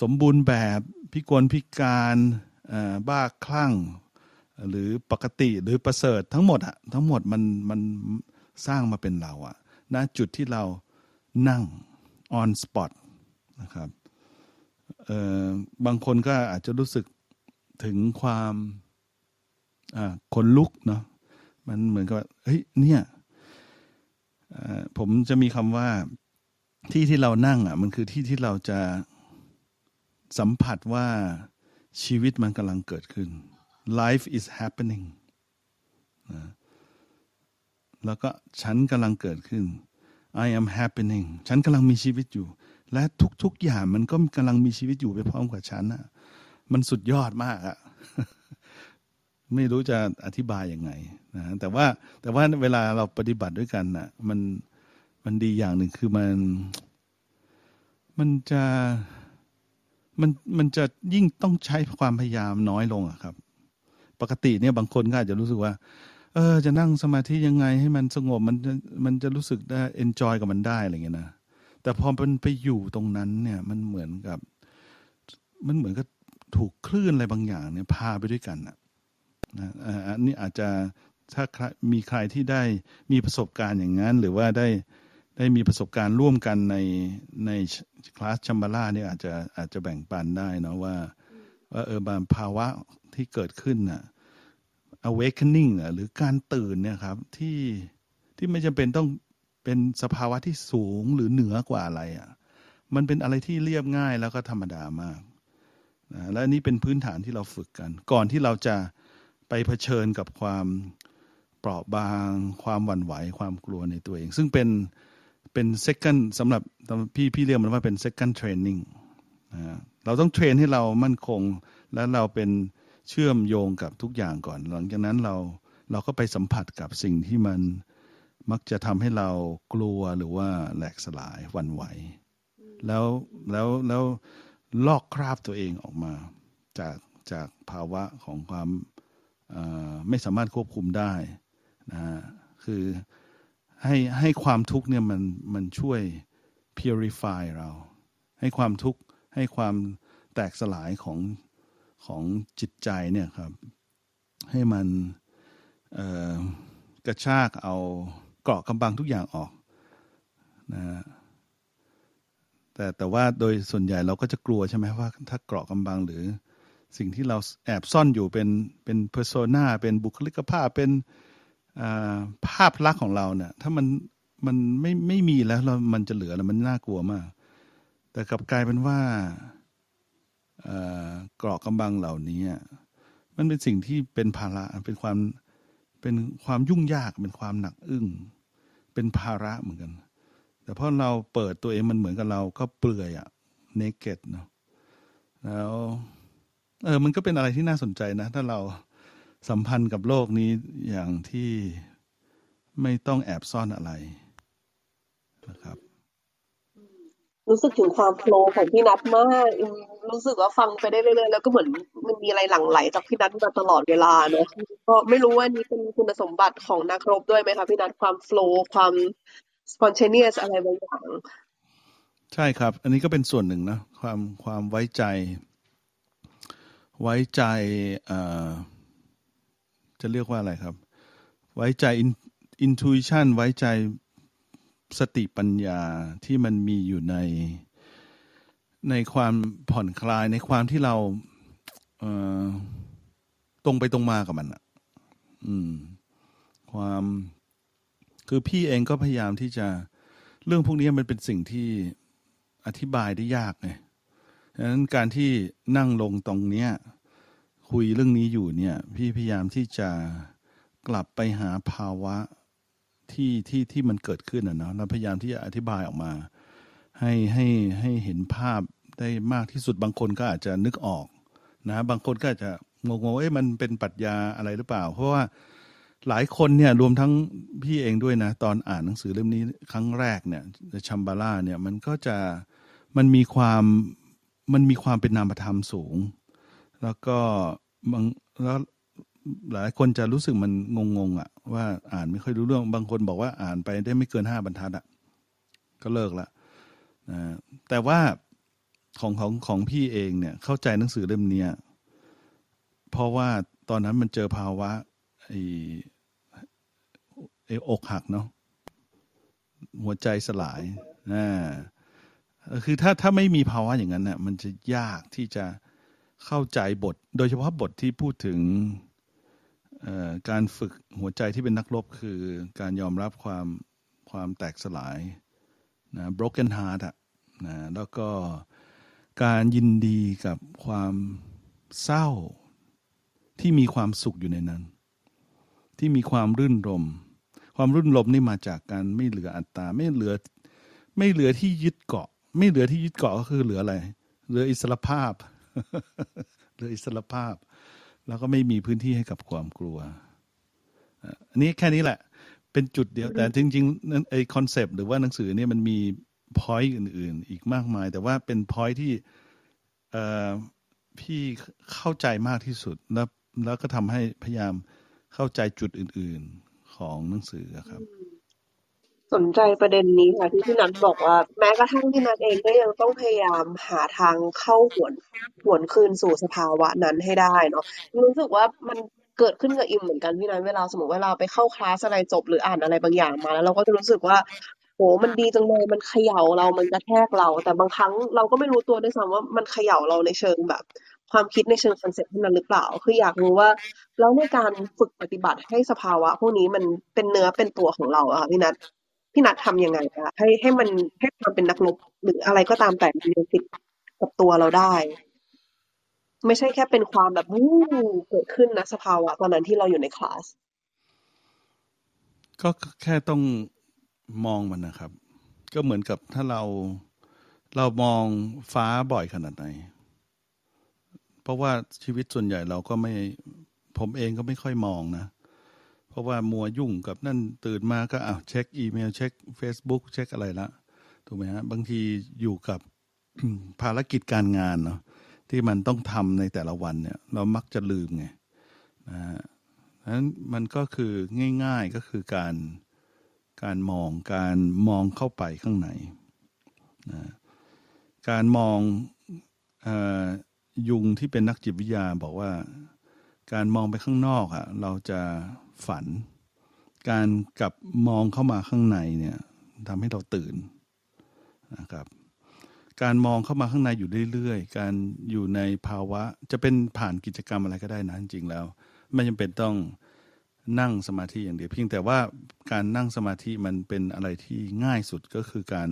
B: สมบูรณ์แบบพิกลพิการบ้าคลั่ง หรือปกติหรือประเสริฐทั้งหมดอะทั้งหมดมันมันสร้างมาเป็นเราอะณจุดที่เรานั่ง on spot นะครับบางคนก็อาจจะรู้สึกถึงความขนลุกเนาะมันเหมือนกับเฮ้ยเนี่ยผมจะมีคำว่าที่ที่เรานั่งอะ มันคือที่ที่เราจะ สัมผัสว่าชีวิตมันกำลังเกิดขึ้น life is happening นะแล้วก็ฉันกำลังเกิดขึ้น I am happening ฉันกำลังมีชีวิตอยู่ และทุก ๆ อย่างมันก็กำลังมีชีวิตอยู่ไปพร้อมกับฉันอะมันสุดยอดมากอะไม่รู้จะอธิบายยังไงนะแต่ว่าแต่ว่าเวลาเราปฏิบัติด้วยกันนะมันมันดีอย่างหนึ่งคือมัน มันจะ มันมันจะยิ่งต้องใช้ความพยายามน้อยลงอะครับ ปกติเนี่ยบางคนก็อาจจะรู้สึกว่า เออ จะนั่งสมาธิยังไงให้มันสงบมันมันจะรู้สึกได้เอนจอยกับมันได้อะไรเงี้ยนะแต่พอมันไปอยู่ตรงนั้นเนี่ย มันเหมือนกับ มันเหมือนกับถูกคลื่นอะไรบางอย่างเนี่ยพาไปด้วยกันอะนะอันนี้อาจจะถ้ามีใครที่ได้มีประสบการณ์อย่างนั้น หรือว่าได้ ได้มีประสบการณ์ร่วมกันในในคลาสชัมบาร่าเนี่ยอาจจะอาจจะแบ่งปันได้นะว่าว่าเออบางภาวะที่เกิดขึ้นน่ะ awakening อะหรือการตื่นเนี่ยครับที่ที่ไม่จำเป็นต้องเป็นสภาวะที่สูงหรือเหนือกว่าอะไรอะมันเป็นอะไรที่เรียบง่ายแล้วก็ธรรมดามากนะและนี่เป็นพื้นฐานที่เราฝึกกัน ก่อนที่เราจะไปเผชิญกับความเปราะบาง ความหวั่นไหวความกลัวในตัวเอง ซึ่งเป็น เป็น second สำหรับพี่พี่เรียกมันว่าเป็น second training นะเราต้องเทรนให้เรามั่นคง และเราเป็นเชื่อมโยงกับทุกอย่างก่อน หลังจากนั้นเราเราก็ไปสัมผัสกับสิ่งที่มันมักจะทำให้เรากลัวหรือว่าแหลกสลายวันไหว แล้วแล้วแล้วลอกคราบตัวเองออกมา จากจากภาวะของความไม่สามารถควบคุมได้นะคือ ให้ให้ความทุกข์เนี่ยมันมันช่วย purify เรา ให้ความทุกข์ให้ความแตกสลายของของจิตใจเนี่ยครับ ให้มันกระชากเอาเกราะกำบังทุกอย่างออกนะแต่แต่ว่าโดยส่วนใหญ่เราก็จะกลัวใช่ไหมว่าถ้าเกราะกำบังหรือสิ่งที่เราแอบซ่อนอยู่เป็นเป็นเพอร์โซนาเป็นบุคลิกภาพเป็น ภาพลักษณ์ของเราเนี่ย ถ้ามันมันไม่ไม่มีแล้วเรามันจะเหลือแล้วมันน่ากลัวมาก แต่กลับกลายเป็นว่าเกราะกำบังเหล่านี้มันเป็นสิ่งที่เป็นภาระเป็นความเป็นความยุ่งยากเป็นความหนักอึ้ง เป็นภาระเหมือนกัน แต่เพราะเราเปิดตัวเองมันเหมือนกับเราก็เปลือยอะเนกเกตเนาะแล้วเออมันก็เป็นอะไรที่น่าสนใจนะ ถ้าเรา สัมพันธ์กับโลกนี้อย่างที่ไม่ต้องแอบซ่อนอะไรนะครับ
A: รู้สึกถึงความโฟล์ของพี่นัทมาก รู้สึกว่าฟังไปได้เรื่อยๆแล้วก็เหมือนมันมีอะไรหลั่งไหลจากพี่นัทมาตลอดเวลาเนอะก็ไม่รู้ว่านี้เป็นคุณสมบัติของนักรบด้วยไหมคะพี่นัทความโฟล์ความ spontaneous อะไรบางอย่าง
B: ใช่ครับ อันนี้ก็เป็นส่วนหนึ่งนะ ความความไว้ใจ ไว้ใจ จะเรียกว่าอะไรครับ ไว้ใจอินทูชันไว้ใจสติปัญญาที่มันมีอยู่ใน ในความผ่อนคลายในความที่เราเตรงไปตรงมากับมันอะอืม ความคือพี่เองก็พยายามที่จะเรื่องพวกนี้มันเป็นสิ่งที่อธิบายได้ยากไงดังนั้นการที่นั่งลงตรงเนี้ย คุยเรื่องนี้อยู่เนี่ย พี่พยายามที่จะกลับไปหาภาวะที่ที่ที่มันเกิดขึ้นอะเนาะเราพยายามที่จะอธิบายออกมา ให้ให้ให้เห็นภาพได้มากที่สุดบางคนก็อาจจะนึกออกนะบางคนก็อาจจะงงๆว่ามันเป็นปรัชญาอะไรหรือเปล่า เพราะว่าหลายคนเนี่ยรวมทั้งพี่เองด้วยนะ ตอนอ่านหนังสือเล่มนี้ครั้งแรกเนี่ยชัมบาร่าเนี่ยมันก็จะมันมีความมันมีความเป็นนามธรรมสูง แล้วก็บางแล้วหลายคนจะรู้สึกมันงงๆอะ ว่าอ่านไม่ค่อยรู้เรื่องบางคนบอกว่าอ่านไปได้ไม่เกินห้าบรรทัดอะก็เลิกละนะแต่ว่าของของของพี่เองเนี่ยเข้าใจหนังสือเล่มนี้เพราะว่าตอนนั้นมันเจอภาวะไอ้ไอ้อกหักเนาะหัวใจสลายนะคือถ้าถ้าไม่มีภาวะอย่างนั้นน่ะมันจะยากที่จะ เข้าใจบท โดยเฉพาะบทที่พูดถึงการฝึกหัวใจที่เป็นนักรบคือการยอมรับความความแตกสลายนะ broken heart อะนะแล้วก็การยินดีกับความเศร้าที่มีความสุขอยู่ในนั้น ที่มีความรื่นรม ความรื่นรมนี่มาจากการไม่เหลืออัตตา ไม่เหลือไม่เหลือที่ยึดเกาะ ไม่เหลือที่ยึดเกาะก็คือเหลืออะไร เหลืออิสรภาพ หลืออิสรภาพ แล้วก็ไม่มีพื้นที่ให้กับความกลัวอันนี้แค่นี้แหละ เป็นจุดเดียวแต่จริงๆนั้นไอ concept หรือว่าหนังสือเนี่ยมันมี point อื่น ๆ อีกมากมาย แต่ว่าเป็น point ที่พี่เข้าใจมากที่สุด แล้วแล้วก็ทำให้พยายามเข้าใจจุดอื่น ๆของหนังสือครับ
A: สนใจประเด็นนี้ค่ะที่พี่ณัฐบอกว่า แม้กระทั่งพี่ณัฐเองก็ยังต้องพยายามหาทางเข้าหวนหวนคืนสู่สภาวะนั้นให้ได้เนาะรู้สึกว่ามันเกิดขึ้นกับอิมเหมือนกันพี่ณัฐเวลาสมมติเวลาไปเข้าคลาสอะไรจบหรืออ่านอะไรบางอย่างมาแล้วเราก็จะรู้สึกว่าโหมันดีจังเลยมันเขย่าเรามันกระแทกเรา แต่บางครั้งเราก็ไม่รู้ตัวด้วยซ้ำว่ามันเขย่าเราในเชิงแบบ ความคิดในเชิง concept ที่นั้นหรือเปล่า คืออยากรู้ว่าแล้วในการฝึกปฏิบัติให้สภาวะ พวกนี้มันเป็นเนื้อเป็นตัวของเราอะค่ะพี่ณัฐ พี่ณัฐทำยังไงอะให้ให้มันให้ความเป็นนักรบหรืออะไรก็ตามแต่มันยังติดกับตัวเราได้ ไม่ใช่แค่เป็นความแบบวู้เกิดขึ้นนะสภาวะตอนนั้นที่เราอยู่ในคลาส
B: ก็แค่ต้องมองมันนะครับ ก็เหมือนกับถ้าเราเรามองฟ้าบ่อยขนาดไหน เพราะว่าชีวิตส่วนใหญ่เราก็ไม่ผมเองก็ไม่ค่อยมองนะ เพราะว่ามัวยุ่งกับนั่นตื่นมาก็อะเช็คอีเมล เช็ค Facebook เช็คอะไรละถูกไหมฮะบางทีอยู่กับภารกิจการงานเนาะที่มันต้องทำในแต่ละวันเนี่ย เรามักจะลืมไงนะฮะนั้นมันก็คือง่ายๆก็คือการการมองการมองเข้าไปข้างในนะการมองอยุงที่เป็นนักจิตวิทยาบอกว่า การมองไปข้างนอกอะเราจะ ฝัน การกลับมองเข้ามาข้างในเนี่ยทำให้เราตื่นนะครับการมองเข้ามาข้างในอยู่เรื่อยๆ การอยู่ในภาวะ จะเป็นผ่านกิจกรรมอะไรก็ได้นะจริงๆแล้ว ไม่จำเป็นต้องนั่งสมาธิอย่างเดียวเพียงแต่ว่าการนั่งสมาธิมันเป็นอะไรที่ง่ายสุดก็คือการ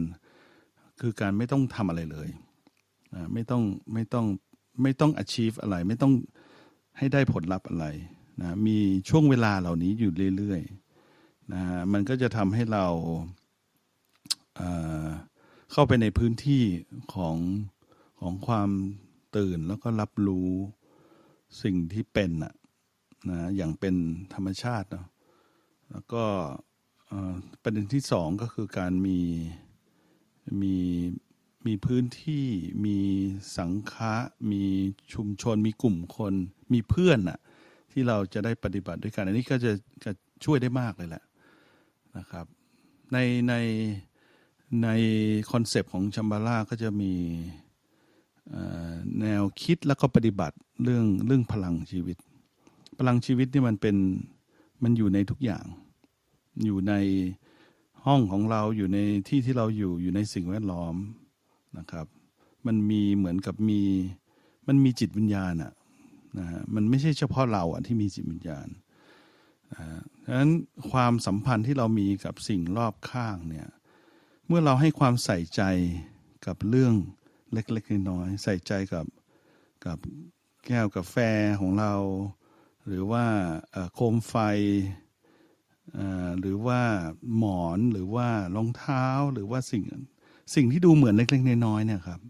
B: คือการไม่ต้องทำอะไรเลยไม่ต้องไม่ต้องไม่ต้อง achieve อะไร ไม่ต้องให้ได้ผลลัพธ์อะไร นะมีช่วงเวลาเหล่านี้อยู่เรื่อยๆนะมันก็จะทำให้เราเข้าไปในพื้นที่ของของความตื่นแล้วก็รับรู้สิ่งที่เป็นนะอย่างเป็นธรรมชาติเนาะแล้วก็ประเด็นที่สองก็คือการมีมีมีพื้นที่มีสังฆะมีชุมชน มีกลุ่มคน มีเพื่อนอะ ที่เราจะได้ปฏิบัติด้วยกัน อันนี้ก็จะจะช่วยได้มากเลยแหละนะครับ ในในในคอนเซปต์ของชัมบาร่าก็จะมีแนวคิดแล้วก็ปฏิบัติเรื่องเรื่องพลังชีวิต พลังชีวิตนี่มันเป็นมันอยู่ในทุกอย่าง อยู่ในห้องของเราอยู่ในที่ที่เราอยู่อยู่ในสิ่งแวดล้อมนะครับ มันมีเหมือนกับมีมันมีจิตวิญญาณอะ นะฮะมันไม่ใช่เฉพาะเราอะที่มีจิตวิญญาณนะดังนั้นความสัมพันธ์ที่เรามีกับสิ่งรอบข้างเนี่ยเมื่อเราให้ความใส่ใจกับเรื่องเล็กๆน้อยๆใส่ใจกับกับแก้วกาแฟของเรา หรือว่าโคมไฟหรือว่าหมอนหรือว่ารองเท้าหรือว่าสิ่งสิ่งที่ดูเหมือนเล็กๆน้อยๆเนี่ยครับ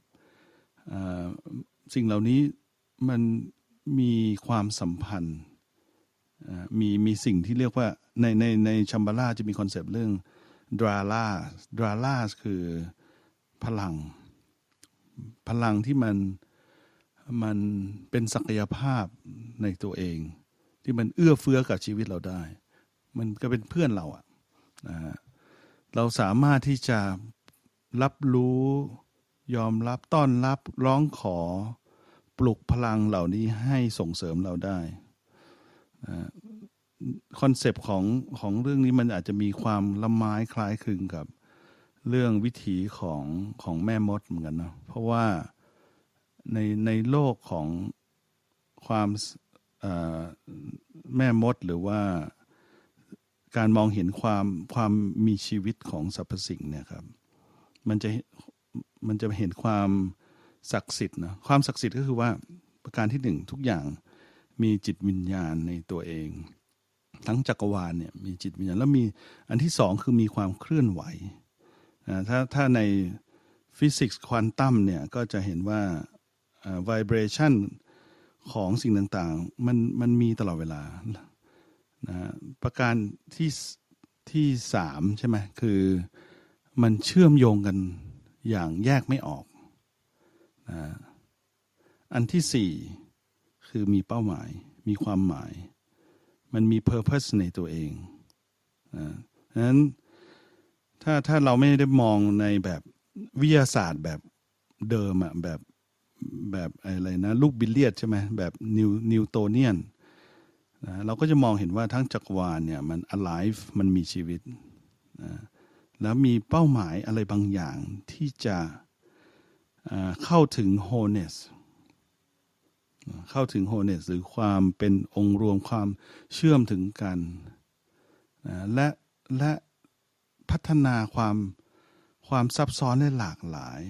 B: สิ่งเหล่านี้มัน มีความสัมพันธ์มีมีสิ่งที่เรียกว่าในในในชัมบาร่าจะมีคอนเซปต์เรื่องดราล่าดราล่าคือพลัง พลังที่มันมันเป็นศักยภาพในตัวเอง ที่มันเอื้อเฟื้อกับชีวิตเราได้ มันก็เป็นเพื่อนเราอะนะฮะเราสามารถที่จะรับรู้ยอมรับต้อนรับร้องขอ ปลุกพลังเหล่านี้ให้ส่งเสริมเราได้ concept ของของเรื่องนี้มันอาจจะมีความละม้ายคล้ายคลึงกับ เรื่องวิถีของของแม่มดเหมือนกันนะเพราะว่าในในโลกของความแม่มดหรือว่าการมองเห็นความความมีชีวิตของสรรพสิ่งเนี่ยครับ มันจะมันจะเห็นความ ศักดิ์สิทธิ์นะความศักดิ์สิทธิ์ก็คือว่าประการที่หนึ่งทุกอย่างมีจิตวิญญาณในตัวเอง ทั้งจักรวาลเนี่ยมีจิตวิญญาณแล้วมีอันที่สองคือมีความเคลื่อนไหวถ้าถ้าในฟิสิกส์ควอนตัมเนี่ยก็จะเห็นว่า vibration ของสิ่งต่างๆมันมันมีตลอดเวลานะประการที่ที่สามใช่ไหมคือมันเชื่อมโยงกันอย่างแยกไม่ออก อันที่สี่คือมีเป้าหมาย มีความหมาย มันมี purpose ในตัวเองนะฉะนั้นถ้าถ้าเราไม่ได้มองในแบบวิทยาศาสตร์แบบเดิมอะแบบแบบอะไรนะลูกบิลเลียดใช่ไหมแบบนิวนิวโตเนียนนะเราก็จะมองเห็นว่าทั้งจักรวาลเนี่ยมัน alive มันมีชีวิตนะแล้วมีเป้าหมายอะไรบางอย่างที่จะ เข้าถึง wholeness เข้าถึง wholeness หรือความเป็นองค์รวมความเชื่อมถึงกันและและพัฒนาความความซับซ้อนและหลากหลาย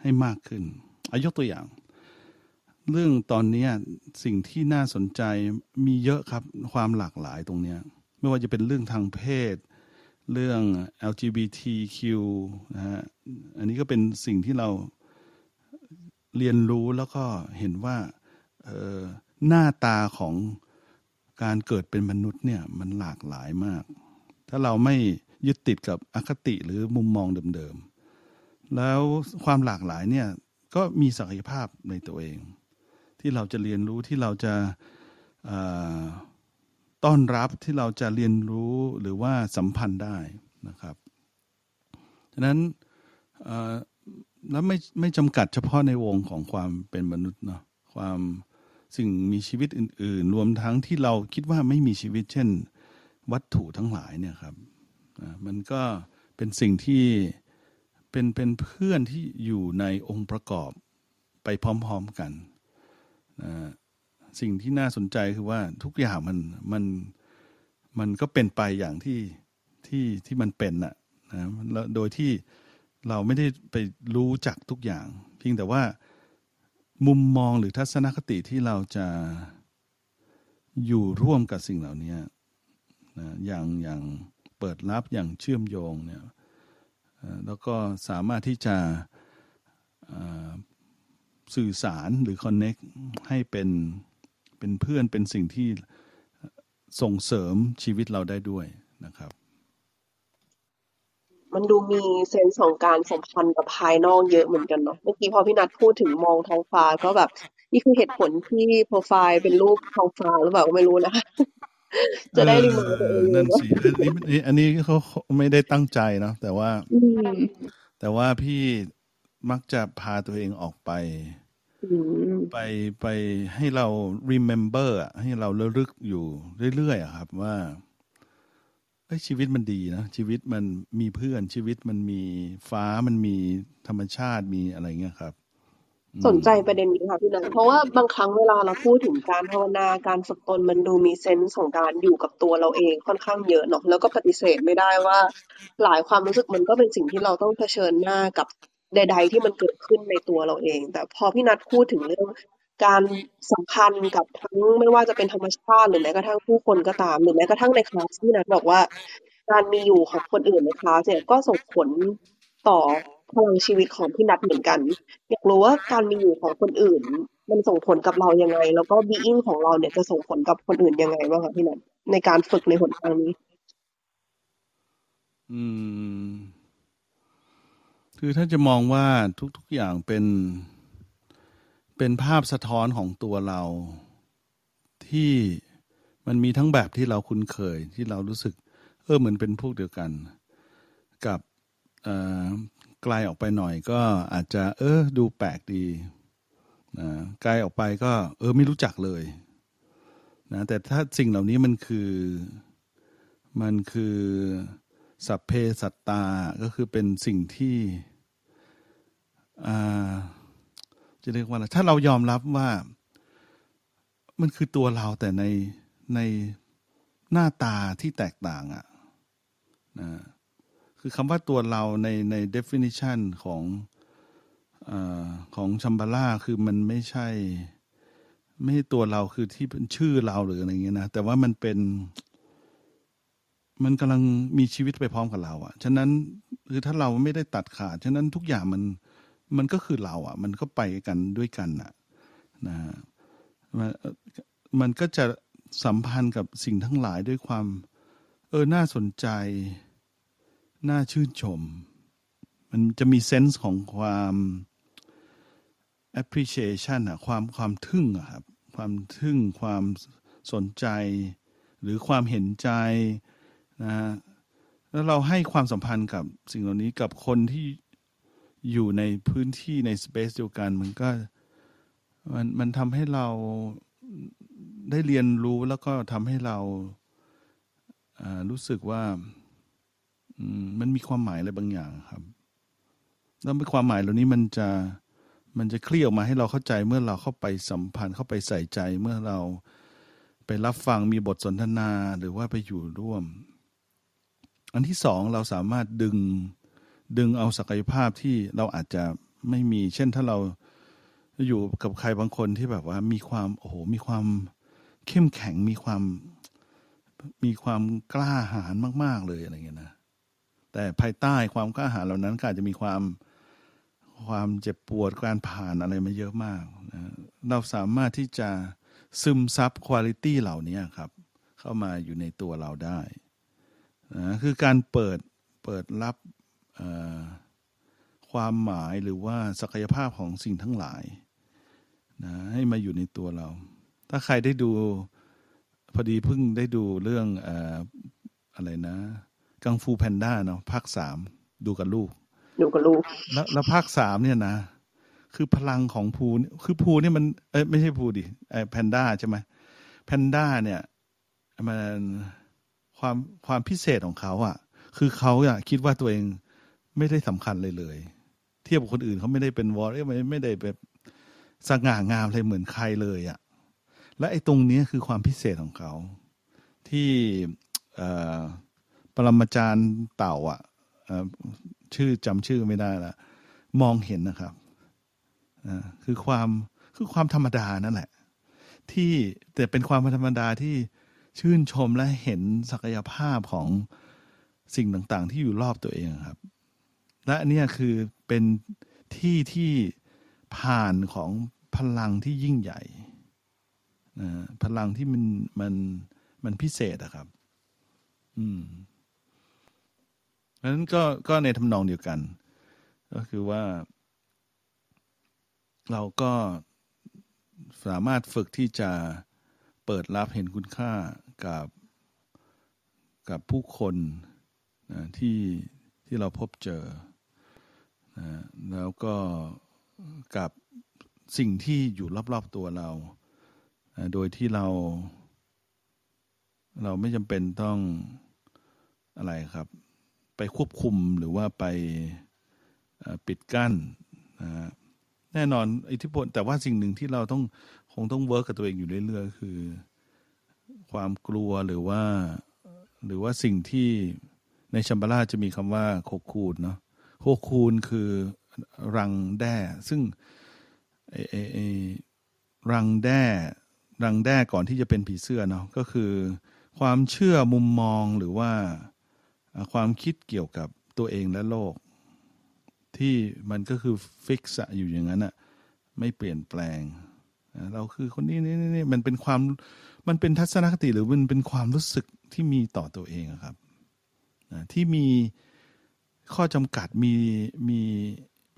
B: ให้มากขึ้นอายกตัวอย่าง เรื่องตอนนี้สิ่งที่น่าสนใจมีเยอะครับความหลากหลายตรงนี้ ไม่ว่าจะเป็นเรื่องทางเพศ เรื่อง LGBTQ นะฮะอันนี้ก็เป็นสิ่งที่เราเรียนรู้แล้วก็เห็นว่าหน้าตาของการเกิดเป็นมนุษย์เนี่ยมันหลากหลายมาก ถ้าเราไม่ยึดติดกับอคติหรือมุมมองเดิมๆ แล้วความหลากหลายเนี่ยก็มีศักยภาพในตัวเอง ที่เราจะเรียนรู้ที่เราจะ ต้อนรับที่เราจะเรียนรู้หรือว่าสัมพันธ์ได้นะครับฉะนั้นแล้วไม่ไม่จำกัดเฉพาะในวงของความเป็นมนุษย์เนาะความสิ่งมีชีวิตอื่น ๆ รวมทั้งที่เราคิดว่าไม่มีชีวิต เช่น วัตถุทั้งหลายเนี่ยครับมันก็เป็นสิ่งที่เป็นเป็นเพื่อนที่อยู่ในองค์ประกอบไปพร้อม ๆกันนะ สิ่งที่น่าสนใจคือว่าทุกอย่างมันมันมันก็เป็นไปอย่างที่ที่ที่มันเป็นน่ะนะแล้วโดยที่เราไม่ได้ไปรู้จักทุกอย่าง เพียงแต่ว่ามุมมองหรือทัศนคติที่เราจะอยู่ร่วมกับสิ่งเหล่านี้นะอย่างอย่างเปิดรับอย่างเชื่อมโยงเนี่ยแล้วก็สามารถที่จะสื่อสารหรือคอนเน็กให้เป็น เป็นเพื่อนเป็นสิ่งที่ส่งเสริมชีวิตเราได้ด้วยนะครับ
A: มันดูมีเซนส์ของการสัมพันธ์กับภายนอกเยอะเหมือนกันเนาะเมื่อกี้พอพี่นัทพูดถึงมองท้องฟ้าก็แบบ นี่คือเหตุผลที่โปรไฟล์เป็นรูปท้องฟ้าหรือเปล่าก็ไม่รู้นะคะจะได้รีมายตัวเอง
B: นั่นสิอันนี้อันนี้เขาไม่ได้ตั้งใจเนาะแต่ว่าแต่ว่าพี่มักจะพาตัวเองออกไป ไปไปให้เรา remember อะให้เราระลึกอยู่เรื่อยๆครับว่าชีวิตมันดีนะ ชีวิตมันมีเพื่อนชีวิตมันมีฟ้ามันมีธรรมชาติมีอะไรเงี้ยครับ
A: สนใจประเด็นนี้ค่ะพี่นันเพราะว่าบางครั้งเวลาเราพูดถึงการภาวนาการฝึกตนมันดูมีเซนส์ของการอยู่กับตัวเราเองค่อนข้างเยอะเนาะแล้วก็ปฏิเสธไม่ได้ว่า หลายความรู้สึกมันก็เป็นสิ่งที่เราต้องเผชิญหน้ากับ ใด ๆ ที่มันเกิดขึ้นในตัวเราเอง แต่พอพี่นัทพูดถึงเรื่องการสัมพันธ์กับทั้งไม่ว่าจะเป็นธรรมชาติหรือแม้กระทั่งผู้คนก็ตาม หรือแม้กระทั่งในคลาสที่นัดบอกว่า การมีอยู่ของคนอื่นในคลาสเนี่ยก็ส่งผลต่อพลังชีวิตของพี่นัดเหมือนกัน อยากรู้ว่าการมีอยู่ของคนอื่น มันส่งผลกับเรายังไง แล้วก็บีอิงของเราเนี่ยจะส่งผลกับคนอื่นยังไงบ้างคะพี่นัดในการฝึกในหนทางนี้
B: อืม คือถ้าจะมองว่าทุกๆอย่างเป็น เป็นภาพสะท้อนของตัวเรา ที่มันมีทั้งแบบที่เราคุ้นเคยที่เรารู้สึก เออเหมือนเป็นพวกเดียวกัน กับไกลออกไปหน่อยก็อาจจะ เออ ดูแปลกดีนะไกลออกไปก็ เออไม่รู้จักเลยนะแต่ถ้าสิ่งเหล่านี้มันคือมันคือสัพเพสัตตา ก็คือเป็นสิ่งที่ จะเรียกว่าอะไรถ้าเรายอมรับว่ามันคือตัวเราแต่ในในหน้าตาที่แตกต่างอะ่ะนะคือคำว่าตัวเราในใน definition ของอของชัมบาร่าคือมันไม่ใช่ ไม่ใช่ตัวเราคือที่เป็นชื่อเราหรืออะไรเงี้ยนะแต่ว่ามันเป็น มันกำลังมีชีวิตไปพร้อมกับเราอะ่ะ ฉะนั้นคือถ้าเราไม่ได้ตัดขาด ฉะนั้นทุกอย่างมัน มันก็คือเราอะ่ะ มันก็ไปกันด้วยกันอะนะมันมันก็จะสัมพันธ์กับสิ่งทั้งหลายด้วยความ เออ น่าสนใจ น่าชื่นชม มันจะมีเซนส์ของความ appreciation อะความความทึ่งอะครับ ความทึ่งความสนใจ หรือความเห็นใจนะแล้วเราให้ความสัมพันธ์กับสิ่งเหล่านี้กับคนที่ อยู่ในพื้นที่ในสเปซเดียวกันมันก็มันมันทำให้เราได้เรียนรู้แล้วก็ทำให้เรารู้สึกว่ามันมีความหมายอะไรบางอย่างครับ แล้วความหมายเหล่านี้มันจะมันจะเคลี่ยออกมาให้เราเข้าใจเมื่อเราเข้าไปสัมพันธ์เข้าไปใส่ใจเมื่อเราไปรับฟังมีบทสนทนาหรือว่าไปอยู่ร่วม อันที่สองเราสามารถดึง ดึงเอาศักยภาพที่เราอาจจะไม่มี เช่นถ้าเราอยู่กับใครบางคนที่แบบว่ามีความโอ้โหมีความเข้มแข็งมีความมีความกล้าหาญมาก ๆ เลยอะไรเงี้ยนะ แต่ภายใต้ความกล้าหาญเหล่านั้นก็อาจจะมีความความเจ็บปวดการผ่านอะไรมาเยอะมากนะเราสามารถที่จะซึมซับคุณลิตี้เหล่านี้ครับ เข้ามาอยู่ในตัวเราได้นะคือการเปิดเปิดรับ ความหมายหรือว่าศักยภาพของสิ่งทั้งหลายนะให้มาอยู่ในตัวเรา ถ้าใครได้ดูพอดีเพิ่งได้ดูเรื่องอะไรนะกังฟูแพนด้าเนาะภาคสามดูกับลูก
A: ดูกับลูก
B: แล้วแล้วภาคสามเนี่ยนะ คือพลังของภูคือภูนี่มันเอ้ยไม่ใช่ภูดิไอแพนด้าใช่ไหมแพนด้าเนี่ยมันความความพิเศษของเขาอะ่ะ คือเขาอะคิดว่าตัวเอง ไม่ได้สำคัญเลยเลย เทียบกับคนอื่นเขาไม่ได้เป็นวอร์เไม่ไม่ได้แบบสง่างามอะไรเหมือนใครเลยอะ่ะและไอ้ตรงนี้คือความพิเศษของเขา ที่ปรมาจารย์เต่าอะชื่อจำชื่อไม่ได้ละมองเห็นนะครับคือความคือความธรรมดานั่นแหละ ที่แต่เป็นความธรรมดาที่ชื่นชมและเห็นศักยภาพของสิ่งต่าง ๆ ที่อยู่รอบตัวเองครับ และนี่คือเป็นที่ที่ผ่านของพลังที่ยิ่งใหญ่นะพลังที่มันมันมันพิเศษอะครับ อืมนั้นก็ก็ในทำนองเดียวกัน ก็คือว่า เราก็สามารถฝึกที่จะเปิดรับเห็นคุณค่ากับกับผู้คนนะที่ที่เราพบเจอ แล้วก็กับสิ่งที่อยู่รอบ ๆ ตัวเรา โดยที่เรา เราไม่จำเป็นต้องอะไรครับ ไปควบคุมหรือว่าไปปิดกั้นนะแน่นอนอิทธิพลแต่ว่าสิ่งหนึ่งที่เราต้องคงต้อง work กับตัวเองอยู่เรื่อยๆคือ ความกลัวหรือว่า หรือว่าสิ่งที่ในชัมบาลาจะมีคำว่า cocoon เนาะ cocoon คือดักแด้ ซึ่งดักแด้ ดักแด้ก่อนที่จะเป็นผีเสื้อเนาะก็คือ ความเชื่อมุมมองหรือว่าความคิดเกี่ยวกับตัวเองและโลก ที่มันก็คือฟิกซ์อยู่อย่างนั้นอะไม่เปลี่ยนแปลง เราคือคนนี้นี่นี่มันเป็นความมันเป็นทัศนคติหรือมันเป็นความรู้สึกที่มีต่อตัวเองครับที่มี ข้อจำกัดมีมี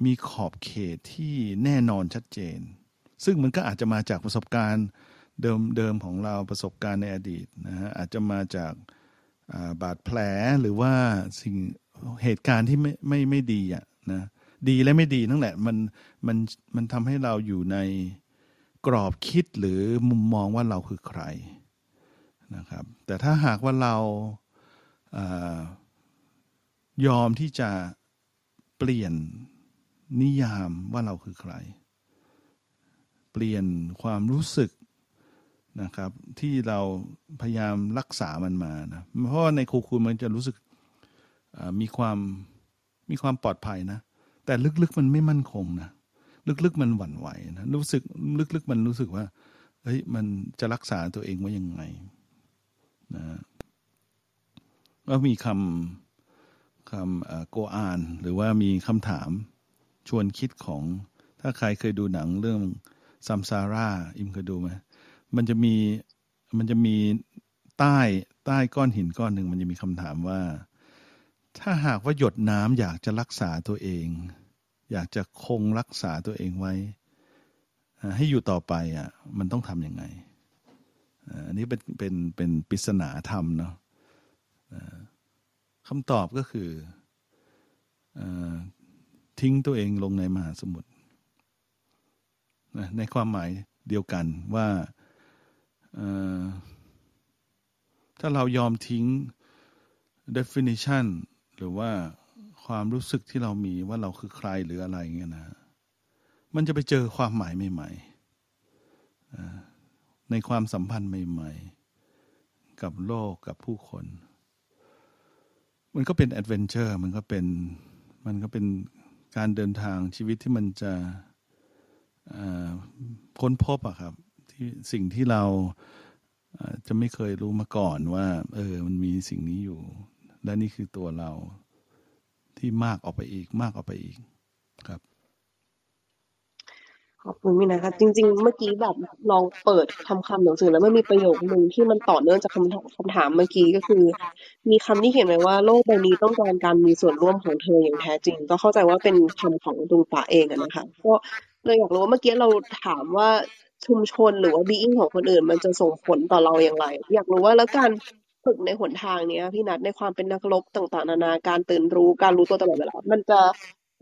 B: มีขอบเขตที่แน่นอนชัดเจน ซึ่งมันก็อาจจะมาจากประสบการณ์เดิมเดิมของเราประสบการณ์ในอดีตนะฮะอาจจะมาจากบาดแผลหรือว่าสิ่งเหตุการณ์ที่ไม่ไม่ไม่ดีอะนะดีและไม่ดีนั่นแหละมันมันมันทำให้เราอยู่ในกรอบคิดหรือมุมมองว่าเราคือใครนะครับ แต่ถ้าหากว่าเรา ยอมที่จะเปลี่ยนนิยามว่าเราคือใคร เปลี่ยนความรู้สึกนะครับที่เราพยายามรักษามันมานะเพราะในคูคูมันจะรู้สึกมีความมีความปลอดภัยนะ แต่ลึกๆมันไม่มั่นคงนะลึกๆมันหวั่นไหวนะรู้สึกลึกๆมันรู้สึกว่าเฮ้ยมันจะรักษาตัวเองไว้ยังไงนะก็มีคำ คำโกอาน หรือว่ามีคำถามชวนคิดของ ถ้าใครเคยดูหนังเรื่องซัมซาร่าอิมเคยดูไหมมันจะมีมันจะมีใต้ใต้ก้อนหินก้อนหนึ่งมันจะมีคำถามว่า ถ้าหากว่าหยดน้ำอยากจะรักษาตัวเอง อยากจะคงรักษาตัวเองไว้ ให้อยู่ต่อไปอะมันต้องทำยังไงอันนี้เป็นเป็นเป็นปริศนาธรรมเนาะ คำตอบก็คือทิ้งตัวเองลงในมหาสมุทรในความหมายเดียวกันว่าถ้าเรายอมทิ้ง definition หรือว่าความรู้สึกที่เรามีว่าเราคือใครหรืออะไรเงี้ยนะ มันจะไปเจอความหมายใหม่ๆในความสัมพันธ์ใหม่ ๆ กับโลกกับผู้คน มันก็เป็นแอดเวนเจอร์มันก็เป็นมันก็เป็นการเดินทางชีวิตที่มันจะค้นพบอะครับที่สิ่งที่เราจะไม่เคยรู้มาก่อนว่า เออ มันมีสิ่งนี้อยู่ และนี่คือตัวเราที่มากออกไปอีกมากออกไปอีก
A: อบคุณมินะคะ จริง ๆ เมื่อกี้แบบลองเปิดคำคำหนังสือแล้วมันมีประโยคหนึ่งที่มันต่อเนื่องจากคำถามคำถามเมื่อกี้ก็คือ มีคำที่เขียนไว้ว่าโลกใบนี้ต้องการการมีส่วนร่วมของเธออย่างแท้จริง ก็เข้าใจว่าเป็นคำของดวงตาเองนะคะก็เลยอยากรู้ว่าเมื่อกี้เราถามว่าชุมชนหรือว่าบีอิงของคนอื่น มันจะส่งผลต่อเราอย่างไร อยากรู้ว่าแล้วการฝึกในหนทางเนี้ยพี่นัทในความเป็นนักรบต่างๆ นานาการตื่นรู้การรู้ตัวตลอดเวลามันจะ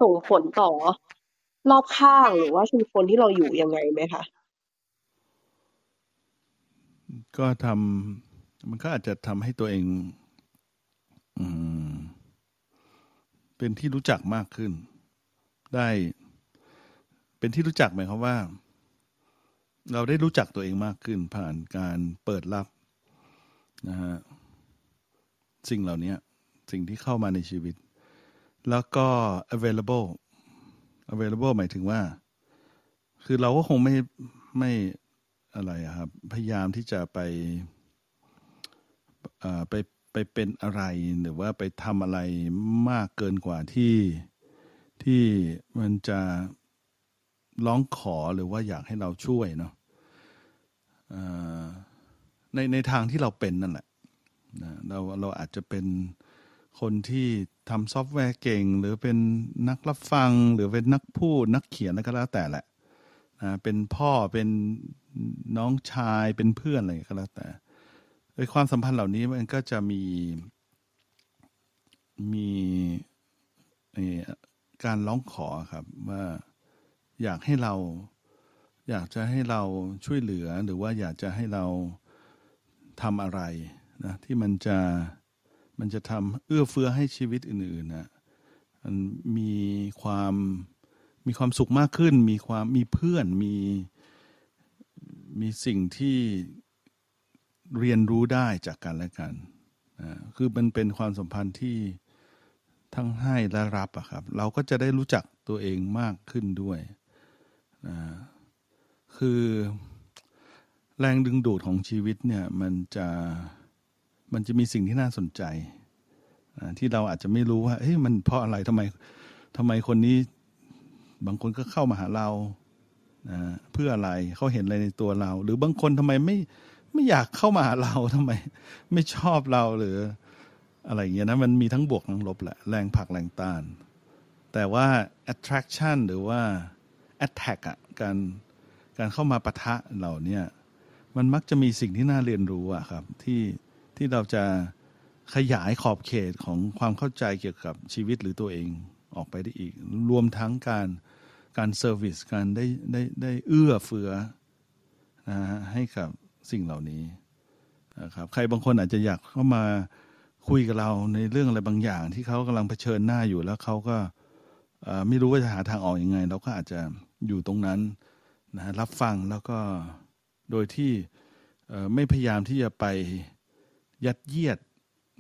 A: ส่งผลต่อ รอบข้าง หรือว่าชุมชนที่เราอยู่ยังไงไหมคะ
B: ก็ทำ มันก็อาจจะทำให้ตัวเอง อืม เป็นที่รู้จักมากขึ้น ได้ เป็นที่รู้จักหมายความว่า เราได้รู้จักตัวเองมากขึ้น ผ่านการเปิดรับ นะฮะสิ่งเหล่านี้สิ่งที่เข้ามาในชีวิต แล้วก็ available available หมายถึงว่า คือเราก็คงไม่ไม่อะไรครับ พยายามที่จะไปไปไปเป็นอะไรหรือว่าไปทำอะไรมากเกินกว่าที่ที่มันจะร้องขอหรือว่าอยากให้เราช่วยเนาะในในทางที่เราเป็นนั่นแหละเราเราอาจจะเป็นคนที่ ทำซอฟต์แวร์เก่ง หรือเป็นนักรับฟัง หรือเป็นนักพูดนักเขียนอะไรก็แล้วแต่แหละนะเป็นพ่อเป็นน้องชายเป็นเพื่อนอะไรก็แล้วแต่โดยความสัมพันธ์เหล่านี้มันก็จะมีมีการร้องขอครับว่าอยากให้เราอยากจะให้เราช่วยเหลือหรือว่าอยากจะให้เราทำอะไรนะที่มันจะ มันจะทำเอื้อเฟื้อให้ชีวิตอื่นๆนะมันมีความมีความสุขมากขึ้น มีความมีเพื่อนมีมีสิ่งที่เรียนรู้ได้จากกันและกันนะคือมันเป็นความสัมพันธ์ที่ทั้งให้และรับอะครับ เราก็จะได้รู้จักตัวเองมากขึ้นด้วยนะคือแรงดึงดูดของชีวิตเนี่ยมันจะ มันจะมีสิ่งที่น่าสนใจที่เราอาจจะไม่รู้ว่าเฮ้ยมันเพราะอะไรทำไมทำไมคนนี้บางคนก็เข้ามาหาเรานะเพื่ออะไรเขาเห็นอะไรในตัวเรา หรือบางคนทำไมไม่ไม่อยากเข้ามาหาเราทำไม ไม่ชอบเราหรืออะไรอย่างเงี้ยนะมันมีทั้งบวกทั้งลบแหละแรงผลักแรงต้าน แต่ว่า attraction หรือว่า attack อะการการเข้ามาปะทะเหล่านี้มันมักจะมีสิ่งที่น่าเรียนรู้อะครับที่ ที่เราจะขยายขอบเขตของความเข้าใจเกี่ยวกับชีวิตหรือตัวเองออกไปได้อีก รวมทั้งการการ service การได้ได้ได้เอื้อเฟื้อนะให้กับสิ่งเหล่านี้นะครับใครบางคนอาจจะอยากเข้ามาคุยกับเราในเรื่องอะไรบางอย่าง ที่เขากำลังเผชิญหน้าอยู่แล้วเขาก็ไม่รู้ว่าจะหาทางออกอยังไง เราก็อาจจะอยู่ตรงนั้นนะรับฟังแล้วก็โดยที่ไม่พยายามที่จะไป ยัดเยียด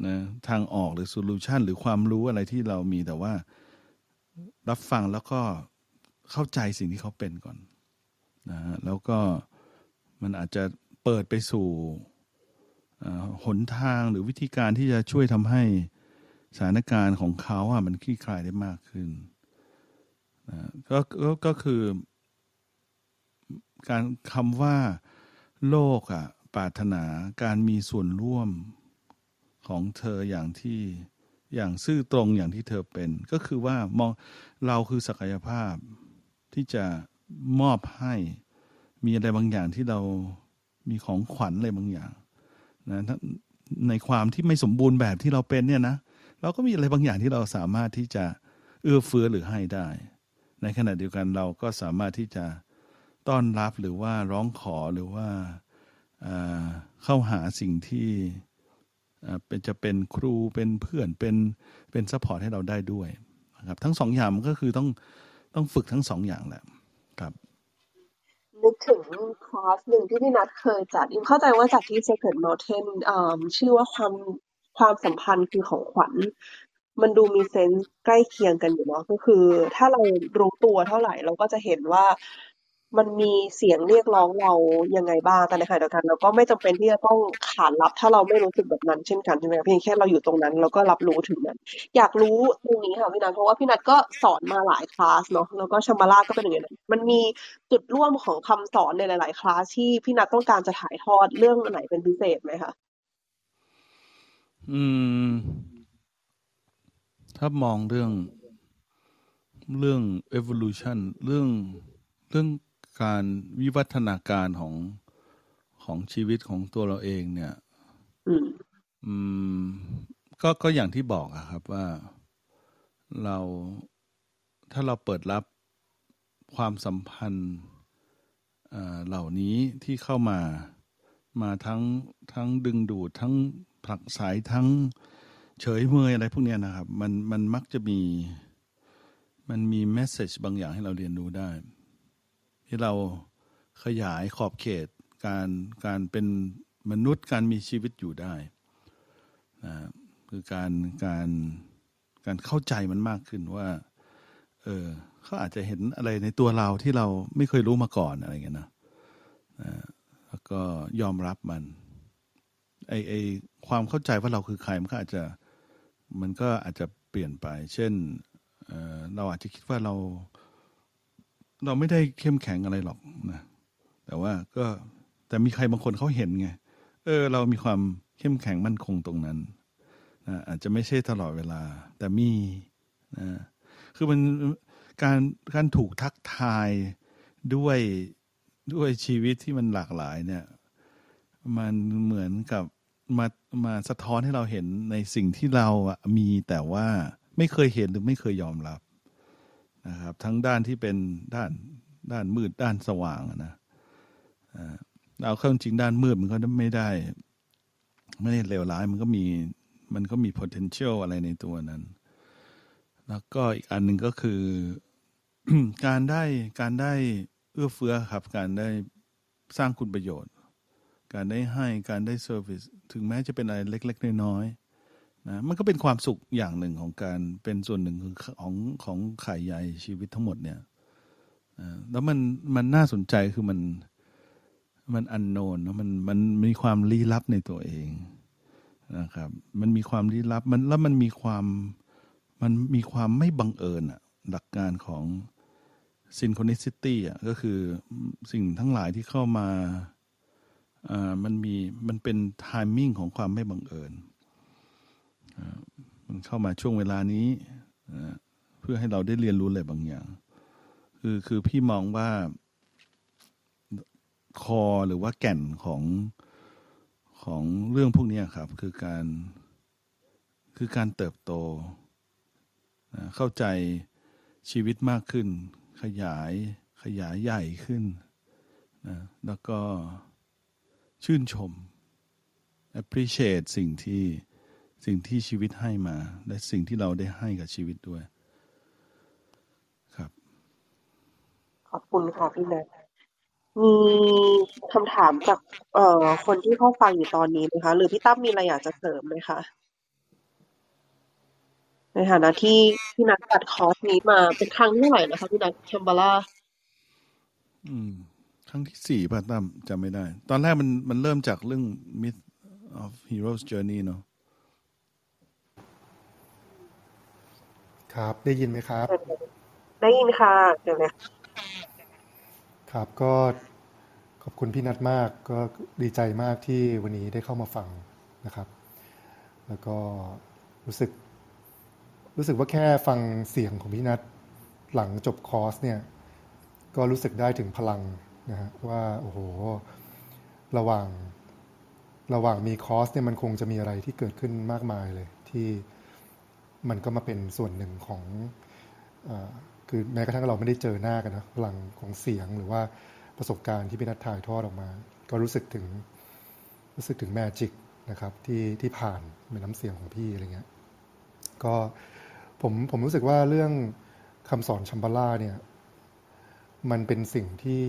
B: นะทางออกหรือโซลูชันหรือความรู้อะไรที่เรามีแต่ว่า รับฟังแล้วก็เข้าใจสิ่งที่เขาเป็นก่อนนะแล้วก็มันอาจจะเปิดไปสู่หนทางหรือวิธีการที่จะช่วยทำให้สถานการณ์ของเขาอะมันคลี่คลายได้มากขึ้นนะก็ก็ก็คือ การคำว่าโลกอะ ปรารถนาการมีส่วนร่วมของเธออย่างที่อย่างซื่อตรงอย่างที่เธอเป็น ก็คือว่ามองเราคือศักยภาพ ที่จะมอบให้มีอะไรบางอย่างที่เรามีของขวัญอะไรบางอย่างนะในความที่ไม่สมบูรณ์แบบที่เราเป็นเนี่ยนะเราก็มีอะไรบางอย่างที่เราสามารถที่จะเอื้อเฟื้อหรือให้ได้ ในขณะเดียวกันเราก็สามารถที่จะต้อนรับหรือว่าร้องขอหรือว่า เข้าหาสิ่งที่เป็นจะเป็นครูเป็นเพื่อนเป็นเป็น support ให้เราได้ด้วยนะครับทั้งสองอย่างมันก็คือต้องต้องฝึกทั้งสองอย่างแหละครับ
A: นึกถึงคลาสหนึ่งที่พี่นัทเคยจัดอิมเข้าใจว่าจัดที่ Secret Mountain ชื่อว่าความความสัมพันธ์คือของขวัญ มันดูมีเซนส์ใกล้เคียงกันอยู่เนาะก็คือ ถ้าเรารู้ตัวเท่าไหร่เราก็จะเห็นว่า มันมีเสียงเรียกร้องเรายังไงบ้าง แต่ในขณะเดียวกันเราก็ไม่จำเป็นที่จะต้องขานรับ ถ้าเราไม่รู้สึกแบบนั้นเช่นกันใช่ไหมเพียงแค่เราอยู่ตรงนั้นเราก็รับรู้ถึงนั้นอยากรู้ตรงนี้ค่ะพี่นัทเพราะว่าพี่นัทก็สอนมาหลายคลาสเนาะแล้วก็ชมาราก็เป็นอย่างนั้นมันมีจุดร่วมของคำสอนในหลาย ๆ คลาสที่พี่นัทต้องการจะถ่ายทอดเรื่องไหนเป็นพิเศษไหมคะ
B: อืม ถ้ามองเรื่องเรื่อง evolution เรื่องเรื่อง การวิวัฒนาการของของชีวิตของตัวเราเองเนี่ย อืม ก็ก็อย่างที่บอกอะครับว่าเราถ้าเราเปิดรับความสัมพันธ์เหล่านี้ที่เข้ามามาทั้งทั้งดึงดูดทั้งผลักสายทั้งเฉยเมยอะไรพวกนี้นะครับ มันมันมักจะมี มันมีแมสเซจบางอย่างให้เราเรียนรู้ได้ ที่เราขยายขอบเขตการการเป็นมนุษย์การมีชีวิตอยู่ได้นะคือการการการเข้าใจมันมากขึ้นว่าเออเขาอาจจะเห็นอะไรในตัวเราที่เราไม่เคยรู้มาก่อนอะไรเงี้ยนะนะแล้วก็ยอมรับมันไอไอความเข้าใจว่าเราคือใครมันก็อาจจะมันก็อาจจะเปลี่ยนไป เช่นเเราอาจจะคิดว่าเรา เราไม่ได้เข้มแข็งอะไรหรอกนะแต่ว่าก็แต่มีใครบางคนเขาเห็นไงเออ เรามีความเข้มแข็งมั่นคงตรงนั้นนะอาจจะไม่ใช่ตลอดเวลา แต่มีนะคือมันการการถูกทักทายด้วยด้วยชีวิตที่มันหลากหลายเนี่ย มันเหมือนกับมามาสะท้อนให้เราเห็นในสิ่งที่เราอะมีแต่ว่าไม่เคยเห็นหรือไม่เคยยอมรับ นะครับ ทั้งด้านที่เป็นด้านด้านมืดด้านสว่างนะเอาเข้าจริงด้านมืดมันก็ไม่ได้ ไม่ได้เลวร้ายมันก็มีมันก็มี potential อะไรในตัวนั้น แล้วก็อีกอันหนึ่งก็คือ การได้การได้เอื้อเฟื้อครับ การได้สร้างคุณประโยชน์ การได้ให้การได้เซอร์วิสถึงแม้จะเป็นอะไรเล็ก ๆ น้อย นะมันก็เป็นความสุขอย่างหนึ่งของการเป็นส่วนหนึ่งของของไข่ใหญ่ชีวิตทั้งหมดเนี่ยแล้วมันมันน่าสนใจคือมันมันอันโนนเนาะมันมันมีความลี้ลับในตัวเองนะครับ มันมีความลี้ลับมันแล้วมันมีความมันมีความไม่บังเอิญอะหลักการของ synchronicity อะก็คือสิ่งทั้งหลายที่เข้ามาอ่ามันมีมันเป็น timing ของความไม่บังเอิญ มันเข้ามาช่วงเวลานี้เพื่อให้เราได้เรียนรู้อะไรบางอย่าง คือคือพี่มองว่าคอหรือว่าแก่นของของเรื่องพวกนี้ครับ คือการคือการเติบโตเข้าใจชีวิตมากขึ้น ขยายขยายใหญ่ขึ้นนะแล้วก็ชื่นชม appreciate สิ่งที่ สิ่งที่ชีวิตให้มา และสิ่งที่เราได้ให้กับชีวิตด้วย ครับ
A: ขอบคุณค่ะพี่นัทมีคำถามจากเอ่อคนที่เข้าฟังอยู่ตอนนี้ไหมคะ หรือพี่ตั้มมีอะไรอยากจะเสริมไหมคะในฐานะที่พี่นัทตัดคอร์สนี้มาเป็นครั้งที่เท่าไหร่นะคะพี่นัทแคมเบล่า
B: อืม ครั้งที่สี่ป่ะตั้มจำไม่ได้ ตอนแรกมันมันเริ่มจากเรื่อง myth of heroes journey เนาะ
C: ครับ ได้ยินไหมครับ
A: ได้ยินค่ะเดี๋ยวนะครับ
C: ก็ขอบคุณพี่นัทมาก ก็ดีใจมากที่วันนี้ได้เข้ามาฟังนะครับ แล้วก็รู้สึก รู้สึกว่าแค่ฟังเสียงของพี่นัทหลังจบคอร์สเนี่ย ก็รู้สึกได้ถึงพลังนะฮะว่าโอ้โห ระหว่าง ระหว่างมีคอร์สเนี่ยมันคงจะมีอะไรที่เกิดขึ้นมากมายเลยที่ มันก็มาเป็นส่วนหนึ่งของอคือแม้กระทั่งเราไม่ได้เจอหน้ากันนะพลังของเสียงหรือว่าประสบการณ์ที่พี่นัทถ่ายทอดออกมา ก็รู้สึกถึงรู้สึกถึงแมจิกนะครับที่ที่ผ่านในน้ำเสียงของพี่อะไรเงี้ยก็ผมผมรู้สึกว่าเรื่องคำสอนชัมบาล่าเนี่ยมันเป็นสิ่งที่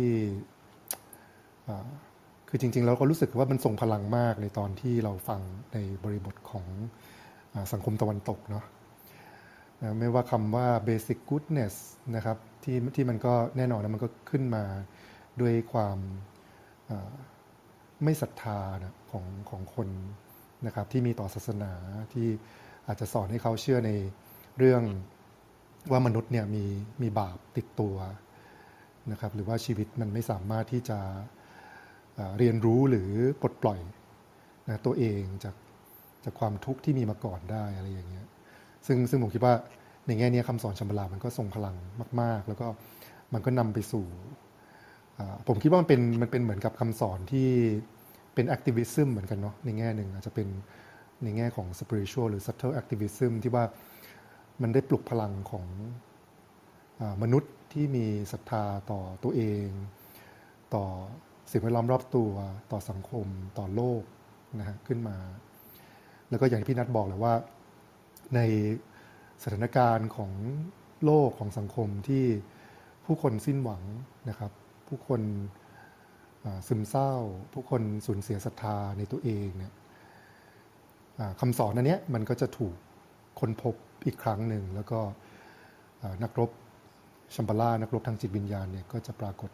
C: คือจริงๆเราก็รู้สึกว่ามันทรงพลังมากในตอนที่เราฟังในบริบทของสังคมตะวันตกเนาะ นะไม่ว่าคำว่า basic goodness นะครับที่ที่มันก็แน่นอนนะมันก็ขึ้นมาด้วยความไม่ศรัทธานะของของคนนะครับที่มีต่อศาสนาที่อาจจะสอนให้เขาเชื่อในเรื่องว่ามนุษย์เนี่ยมีมีบาปติดตัวนะครับหรือว่าชีวิตมันไม่สามารถที่จะเรียนรู้หรือปลดปล่อยนะตัวเองจากจากความทุกข์ที่มีมาก่อนได้อะไรอย่างเงี้ย ซึ่งซึ่งผมคิดว่าในแง่นี้คำสอนชัมบลามันก็ทรงพลังมาก ๆ แล้วก็มันก็นำไปสู่ ผมคิดว่ามันเป็นมันเป็นเหมือนกับคำสอนที่เป็นแอคทิวิซึมเหมือนกันเนาะในแง่หนึ่งอาจจะเป็นในแง่ของสปิริตชัลหรือ subtle activism ที่ว่ามันได้ปลุกพลังของอมนุษย์ที่มีศรัทธาต่อตัวเอง ต่อสิ่งแวดล้อมรอบตัวต่อสังคม ต่อโลกนะฮะขึ้นมา แล้วก็อย่างที่พี่นัทบอกเลยว่า ในสถานการณ์ของโลกของสังคมที่ผู้คนสิ้นหวังนะครับ ผู้คนซึมเศร้า ผู้คนสูญเสียศรัทธาในตัวเองเนี่ยคำสอนอันนี้มันก็จะถูกค้นพบอีกครั้งหนึ่ง แล้วก็นักรบชัมบาล่านักรบทางจิตวิญญาณเนี่ยก็จะปรากฏ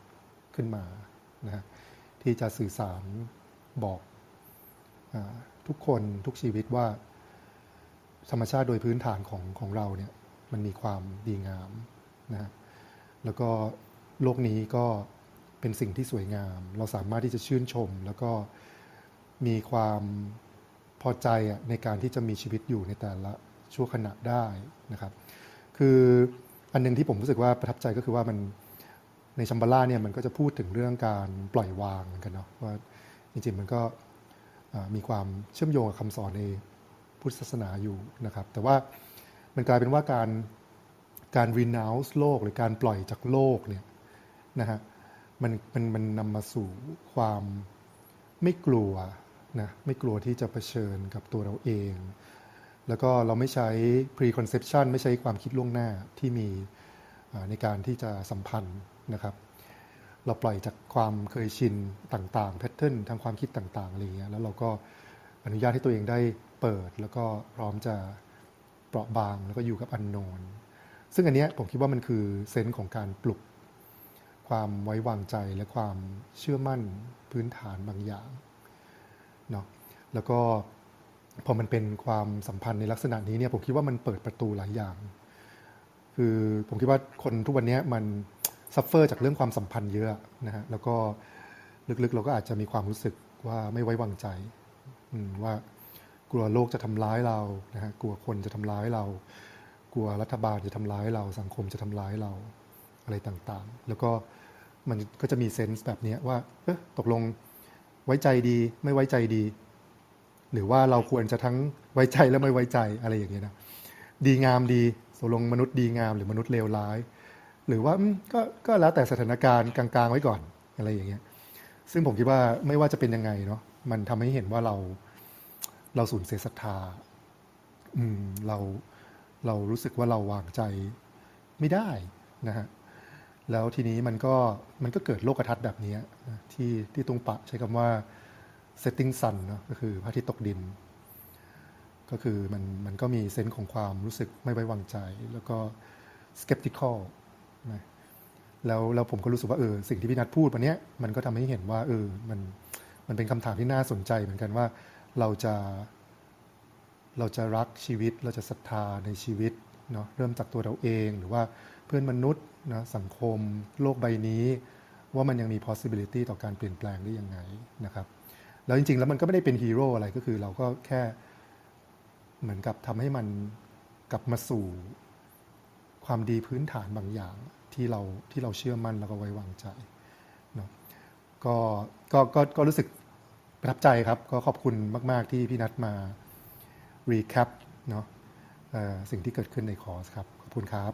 C: ขึ้นมานะที่จะสื่อสารบอกอทุกคนทุกชีวิตว่า ธรรมชาติโดยพื้นฐานของของเราเนี่ยมันมีความดีงามนะฮะแล้วก็โลกนี้ก็เป็นสิ่งที่สวยงาม เราสามารถที่จะชื่นชม แล้วก็มีความพอใจในการที่จะมีชีวิตอยู่ในแต่ละชั่วขณะได้นะครับ คืออันนึงที่ผมรู้สึกว่าประทับใจก็คือว่ามันในชัมบาร่าเนี่ยมันก็จะพูดถึงเรื่องการปล่อยวางเหมือนกันเนาะว่าจริงๆมันก็มีความเชื่อมโยงกับคำสอนใน พุทธศาสนาอยู่นะครับ แต่ว่ามันกลายเป็นว่าการการ renounce โลกหรือการปล่อยจากโลกเนี่ยนะฮะมันมันมันนำมาสู่ความไม่กลัวนะไม่กลัวที่จะเผชิญกับตัวเราเอง แล้วก็เราไม่ใช้ preconception ไม่ใช้ความคิดล่วงหน้าที่มีในการที่จะสัมพันธ์นะครับ เราปล่อยจากความเคยชินต่างๆแพทเทิร์นทางความคิดต่างๆอะไรเงี้ยแล้วเราก็อนุญาตให้ตัวเองได้ เปิด แล้วก็พร้อมจะเปราะบางแล้วก็อยู่กับอันโนนซึ่งอันนี้ผมคิดว่ามันคือเซนส์ของการปลุก ความไว้วางใจและความเชื่อมั่นพื้นฐานบางอย่างเนาะแล้วก็พอมันเป็นความสัมพันธ์ในลักษณะนี้เนี่ยผมคิดว่ามันเปิดประตูหลายอย่าง คือผมคิดว่าคนทุกวันนี้มัน suffer จากเรื่องความสัมพันธ์เยอะนะฮะแล้วก็ลึกๆเราก็อาจจะมีความรู้สึกว่าไม่ไว้วางใจว่า กลัวโลกจะทำร้ายเรานะฮะกลัวคนจะทำร้ายเรา กลัวรัฐบาลจะทำร้ายเรา สังคมจะทำร้ายเราอะไรต่างๆ แล้วก็มันก็จะมีเซนส์แบบนี้ว่าเออตกลงไว้ใจดีไม่ไว้ใจดี หรือว่าเราควรจะทั้งไว้ใจและไม่ไว้ใจอะไรอย่างเงี้ยนะดีงามดีตกลงมนุษย์ดีงามหรือมนุษย์เลวร้าย หรือว่าก็ก็แล้วแต่สถานการณ์กลางๆไว้ก่อนอะไรอย่างเงี้ยซึ่งผมคิดว่าไม่ว่าจะเป็นยังไงเนาะมันทำให้เห็นว่าเรา เราสูญเสียศรัทธา อืม เราเรารู้สึกว่าเราวางใจไม่ได้นะฮะแล้วทีนี้มันก็มันก็เกิดโลกทัศน์แบบนี้ที่ที่ตรงปะใช้คำว่า setting sun เนาะก็คือพระอาทิตย์ตกดิน ก็คือมันมันก็มีเซนส์ของความรู้สึกไม่ไว้วางใจ แล้วก็ skeptical นะแล้วแล้วผมก็รู้สึกว่าเออสิ่งที่พี่นัทพูดวันนี้มันก็ทำให้เห็นว่าเออมันมันเป็นคำถามที่น่าสนใจเหมือนกันว่า เราจะเราจะรักชีวิตเราจะศรัทธาในชีวิตเนาะเริ่มจากตัวเราเองหรือว่าเพื่อนมนุษย์นะสังคมโลกใบนี้ ว่ามันยังมี possibility ต่อการเปลี่ยนแปลงได้ยังไงนะครับแล้วจริงๆ แล้วมันก็ไม่ได้เป็นฮีโร่อะไรก็คือเราก็แค่เหมือนกับทำให้มันกลับมาสู่ความดีพื้นฐานบางอย่างที่เราที่เราเชื่อมั่นแล้วก็ไว้วางใจเนาะก็ก็ก็ก็รู้สึก ประทับใจครับ ก็ขอบคุณมาก ๆ ที่พี่นัทมา recap เนาะสิ่งที่เกิดขึ้นในคอร์สครับ ขอบคุณครับ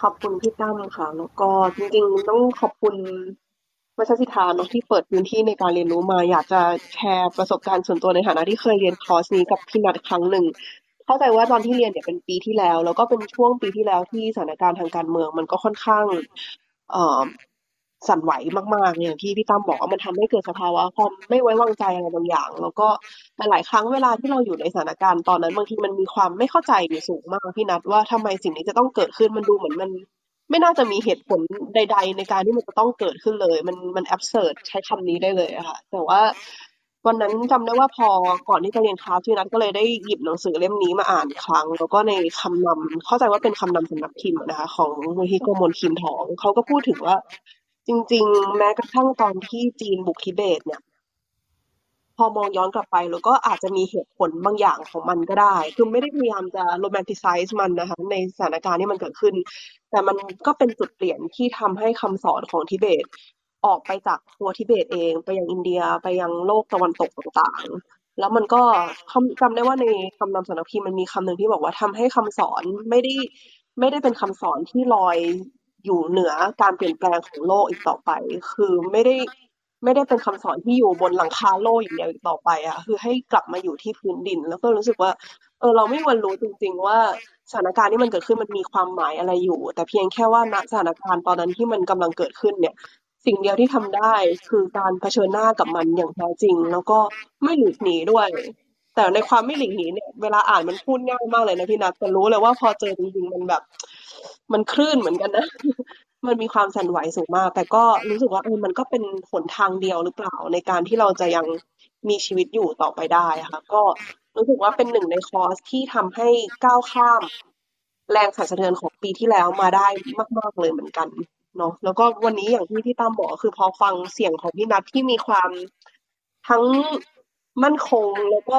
A: ขอบคุณพี่ตั้มค่ะ แล้วก็จริง ๆ ต้องขอบคุณวัชรสิทธาเนาะที่เปิดพื้นที่ในการเรียนรู้มา อยากจะแชร์ประสบการณ์ส่วนตัวในฐานะที่เคยเรียนคอร์สนี้กับพี่นัทครั้งหนึ่งเข้าใจว่าตอนที่เรียนเนี่ยเป็นปีที่แล้ว แล้วก็เป็นช่วงปีที่แล้วที่สถานการณ์ทางการเมือง มันก็ค่อนข้างเอ่อ สั่นไหวมากๆ อย่างที่พี่ตั้มบอกว่ามันทำให้เกิดสภาวะความไม่ไว้วางใจอะไรบางอย่าง แล้วก็หลายครั้งเวลาที่เราอยู่ในสถานการณ์ตอนนั้นบางทีมันมีความไม่เข้าใจอยู่สูงมากพี่นัทว่าทำไมสิ่งนี้จะต้องเกิดขึ้นมันดูเหมือนมันไม่น่าจะมีเหตุผลใด ๆ ในการที่มันจะต้องเกิดขึ้นเลย มันมันแอบเสิร์ใช้คำนี้ได้เลยค่ะ แต่ว่าวันนั้นจำได้ว่าพอก่อนที่จะเรียนคลาสพี่นัทก็เลยได้หยิบหนังสือเล่มนี้มาอ่านครั้ง แล้วก็ในคำนำเข้าใจว่าเป็นคำนำสำนักพิมพ์นะคะ ของมูลที่โกมลคิมทองเขาก็พูดถึงว่า จริง ๆ แม้กระทั่งตอนที่จีนบุกทิเบตเนี่ย พอมองย้อนกลับไปแล้วก็อาจจะมีเหตุผลบางอย่างของมันก็ได้ คือไม่ได้พยายามจะโรแมนติไซส์มันนะคะ ในสถานการณ์ที่มันเกิดขึ้น แต่มันก็เป็นจุดเปลี่ยนที่ทำให้คำสอนของทิเบต ออกไปจากตัวทิเบตเอง ไปยังอินเดียไปยังโลกตะวันตกต่างๆ แล้วมันก็จำได้ว่าในคำนำสารพีมันมีคำหนึ่งที่บอกว่าทำให้คำสอนไม่ได้ไม่ได้เป็นคำสอนที่ลอย อยู่เหนือการเปลี่ยนแปลงของโลกอีกต่อไป คือไม่ได้ไม่ได้เป็นคำสอนที่อยู่บนหลังคาโลกอย่างเดียวอีกต่อไปอะคือให้กลับมาอยู่ที่พื้นดิน แล้วก็รู้สึกว่า เออเราไม่ควันรู้จริง ๆ ว่าสถานการณ์ที่มันเกิดขึ้นมันมีความหมายอะไรอยู่ แต่เพียงแค่ว่าณสถานการณ์ตอนนั้นที่มันกำลังเกิดขึ้นเนี่ย สิ่งเดียวที่ทำได้คือการเผชิญหน้ากับมันอย่างแท้จริง แล้วก็ไม่หลีกหนีด้วย แต่ในความไม่หลีกหนีเนี่ยเวลาอ่านมันพูดง่ายมากเลยนะพี่นัทแต่รู้เลยว่าพอเจอจริงๆมันแบบ มันคลื่นเหมือนกันนะ มันมีความสั่นไหวสูงมาก แต่ก็รู้สึกว่าเออมันก็เป็นหนทางเดียวหรือเปล่าในการที่เราจะยังมีชีวิตอยู่ต่อไปได้ค่ะ ก็รู้สึกว่าเป็นหนึ่งในคอร์สที่ทำให้ก้าวข้าม แรงสั่นสะเทือนของปีที่แล้วมาได้มาก ๆเลยเหมือนกันเนาะแล้วก็วันนี้อย่างที่พี่ตั้มบอกคือพอฟังเสียงของพี่นัทที่มีความทั้งมั่นคงแล้วก็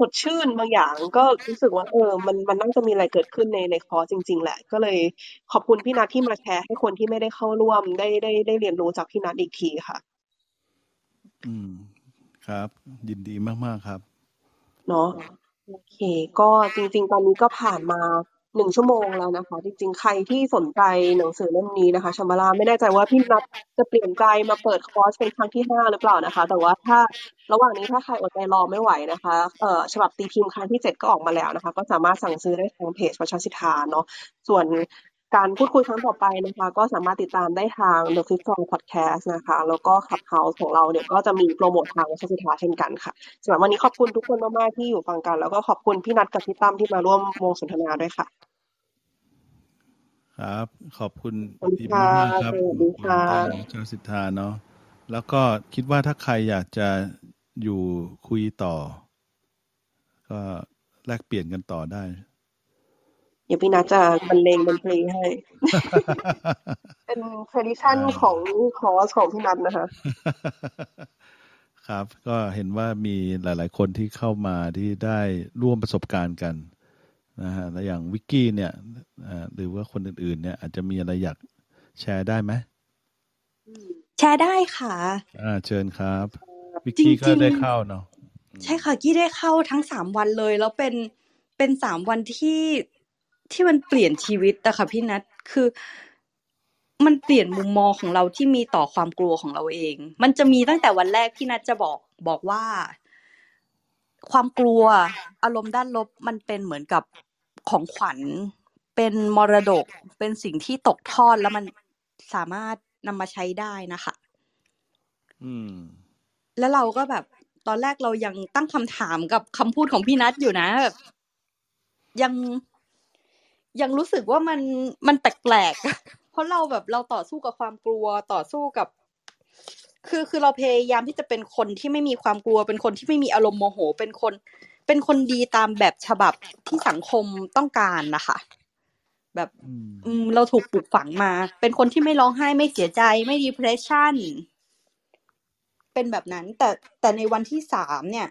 A: สดชื่นบางอย่างก็รู้สึกว่า เออ มันมันน่าจะมีอะไรเกิดขึ้นในในคอร์สจริง ๆ แหละ ก็เลยขอบคุณพี่นัทที่มาแชร์ให้คนที่ไม่ได้เข้าร่วมได้ได้ได้เรียนรู้จากพี่นัทอีกทีค่ะ
B: อืมครับ ยินดีมาก ๆ ครับ
A: เนาะโอเค ก็จริง ๆ ตอนนี้ก็ผ่านมา หนึ่งชั่วโมงแล้วนะคะ จริงๆ ใครที่สนใจหนังสือเล่มนี้นะคะชัมบาราไม่แน่ใจว่าพี่นัทจะเปลี่ยนใจมาเปิดคอร์สเป็นครั้งที่ห้าหรือเปล่านะคะ แต่ว่าถ้าระหว่างนี้ถ้าใครอดใจรอไม่ไหวนะคะเอ่อฉบับตีพิมพ์ครั้งที่เจ็ดก็ออกมาแล้วนะคะ ก็สามารถสั่งซื้อได้ทางเพจประชาสิทธาเนาะส่วนการพูดคุยครั้งต่อไปนะคะ ก็สามารถติดตามได้ทาง The f i f t Song Podcast นะคะ แล้วก็ Clubhouse ของเราเนี่ยก็จะมีโปรโมททางชสิทธาเช่นกันค่ะสำหรับวันนี้ขอบคุณทุกคนมากๆที่อยู่ฟังกัน แล้วก็ขอบคุณพี่นัทกับพี่ตั้มที่มาร่วมวงสนทนาด้วยค่ะ
B: ครับ ขอบคุณ
A: ขอบคุณ
B: พี่
A: ค่ะ
B: มากครับ
A: สวัสดีค่ะ
B: เจ้าสิทธาเนาะแล้วก็คิดว่าถ้าใครอยากจะอยู่คุยต่อ ก็แลกเปลี่ยนกันต่อได้
A: เดี๋ยวพี่นัทจะบรรเลงดนตรีให้ เป็น tradition
B: อ่า
A: ของคอร์สของพี่นัทนะคะ
B: ครับ ก็เห็นว่ามีหลาย ๆ คนที่เข้ามาที่ได้ร่วมประสบการณ์กัน นะฮะและอย่างวิกกี้เนี่ยอ่าหรือว่าคนอื่นๆ เนี่ย อาจจะมีอะไรอยากแชร์ได้ไหม
D: แชร์ได้ค่ะ
B: อ่าเชิญครับวิก
D: จริ
B: กี้
D: ง
B: ก็
D: ๆ
B: ได้เข้าเนาะ
D: ใช่ค่ะกี้ได้เข้าทั้งสามวันเลย แล้วเป็นเป็นสามวันที่ที่มันเปลี่ยนชีวิตอะค่ะพี่นัทคือมันเปลี่ยนมุมมองของเราที่มีต่อความกลัวของเราเอง มันจะมีตั้งแต่วันแรกพี่นัทจะบอกบอกว่า ความกลัวอารมณ์ด้านลบมันเป็นเหมือนกับของขวัญ เป็นมรดก เป็นสิ่งที่ตกทอดแล้วมันสามารถนำมาใช้ได้นะคะ
B: อืม
D: แล้วเราก็แบบ ตอนแรกเรายังตั้งคำถามกับคำพูดของพี่นัทอยู่นะแบบยังยังรู้สึกว่ามันมันแปลกๆเพราะเราแบบเราต่อสู้กับความกลัวต่อสู้กับ คือคือเราพยายามที่จะเป็นคนที่ไม่มีความกลัว เป็นคนที่ไม่มีอารมณ์โมโห เป็นคน เป็นคนดีตามแบบฉบับที่สังคมต้องการนะคะ แบบ
B: อืม
D: อืมเราถูกปลูกฝังมา เป็นคนที่ไม่ร้องไห้ไม่เสียใจไม่ depression เป็นแบบนั้น แต่แต่ในวันที่สามเนี่ย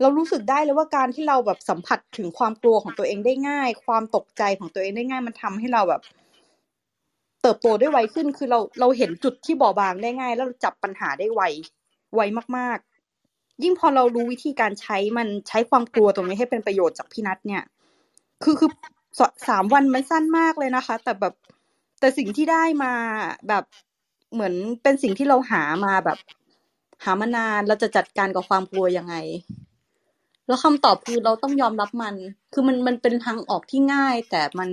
D: เรารู้สึกได้เลยว่าการที่เราแบบสัมผัสถึงความกลัวของตัวเองได้ง่าย ความตกใจของตัวเองได้ง่าย มันทำให้เราแบบ เติบโตได้ไวขึ้นคือเราเราเห็นจุดที่บอบบางได้ง่าย แล้วจับปัญหาได้ไวไวมากๆ ยิ่งพอเรารู้วิธีการใช้มันใช้ความกลัวตรงนี้ให้เป็นประโยชน์จากพี่นัทเนี่ย คือคือสสามวันมันสั้นมากเลยนะคะ แต่แบบแต่สิ่งที่ได้มาแบบเหมือนเป็นสิ่งที่เราหามาแบบ หามานานเราจะจัดการกับความกลัวยังไง แล้วคำตอบคือเราต้องยอมรับมัน คือมันมันเป็นทางออกที่ง่าย แต่มัน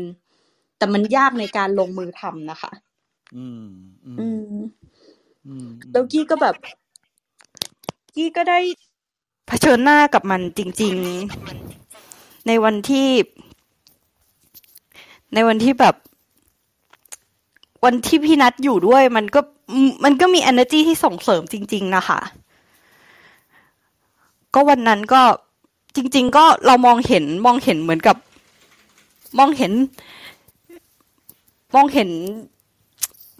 D: แต่มันยากในการลงมือทำนะคะ
B: อืมอืม
D: อืม
B: อืม
D: แล้วกี้ก็แบบ กี้ก็ได้เผชิญหน้ากับมันจริง ๆ ในวันที่ ในวันที่แบบ วันที่พี่นัดอยู่ด้วย มันก็อืมมันก็มี energy ที่ส่งเสริมจริง ๆ นะคะ ก็วันนั้นก็จริง ๆ ก็เรามองเห็นมองเห็นเหมือนกับ มองเห็น มองเห็น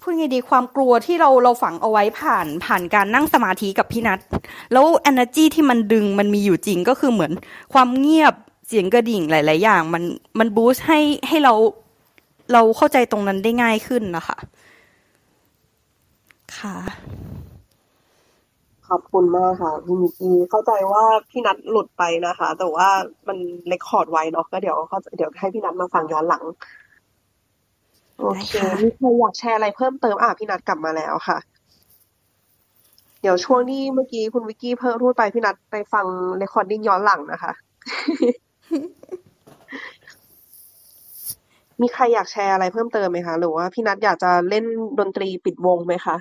D: พูดไงดีความกลัวที่เราเราฝังเอาไว้ผ่านผ่านการนั่งสมาธิกับพี่นัทแล้ว energy ที่มันดึงมันมีอยู่จริงก็คือเหมือนความเงียบเสียงกระดิ่งหลาย ๆ อย่าง มันมันบูสต์ให้ให้เราเราเข้าใจตรงนั้นได้ง่ายขึ้นนะคะ ค่ะ
A: ขอบคุณมากค่ะพี่มิกกี้เข้าใจว่าพี่นัทหลุดไปนะคะ แต่ว่ามันเรคคอร์ดไว้เนาะก็เดี๋ยวเดี๋ยวให้พี่นัทมาฟังย้อนหลัง โอเค
D: ได้ค่ะ
A: มีใครอยากแชร์อะไรเพิ่มเติมอะพี่นัทกลับมาแล้วค่ะ เดี๋ยวช่วงที่เมื่อกี้คุณวิกกี้เพิ่มพูดไปพี่นัทไปฟังเรคคอร์ดดิ้งย้อนหลังนะคะ มีใครอยากแชร์อะไรเพิ่มเติมไหมคะ หรือว่าพี่นัทอยากจะเล่นดนตรีปิดวงไหมคะ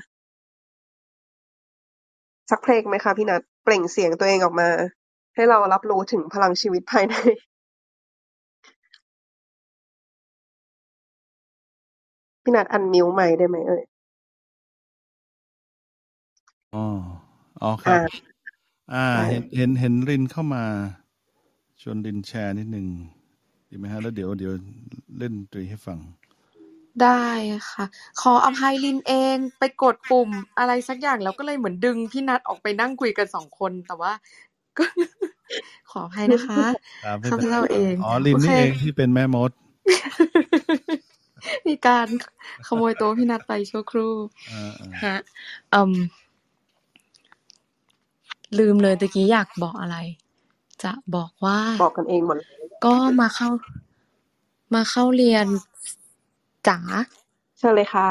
A: สักเพลงไหมคะพี่นัทเปล่งเสียงตัวเองออกมา ให้เรารับรู้ถึงพลังชีวิตภายใน พี่นัทอันมิวไมค์ได้ไหมเอ่ย
B: อ๋ออ๋อครับ
A: อ่า
B: อ่า
A: ได้
B: เห็นเห็นเห็นรินเข้ามาชวนรินแชร์นิดหนึ่งดีไหมฮะ แล้วเดี๋ยวเดี๋ยวเล่นดนตรีให้ฟัง
E: ได้ค่ะ ขออภัยลินเองไปกดปุ่มอะไรสักอย่างแล้วก็เลยเหมือนดึงพี่นัทออกไปนั่งคุยกันสองคนแต่ว่าก็ขออภัยนะคะ
B: ครับไม่
E: ข้า
B: เป็
E: พ
B: นไร
E: เจ้าเอง
B: อ๋อลิน
E: โอเค
B: นี่เองที่เป็นแม่มด
E: มีการขโมยตัวพี่นัทไปชั่วครู่
B: อ่าอ่า
E: ฮะอืมลืมเลยตะกี้อยากบอกอะไร จะบอกว่า
A: บอกกันเองหมดเลย
E: ก็มาเข้า มาเข้าเรียนจ๋า
A: เชิญเลยค่ะ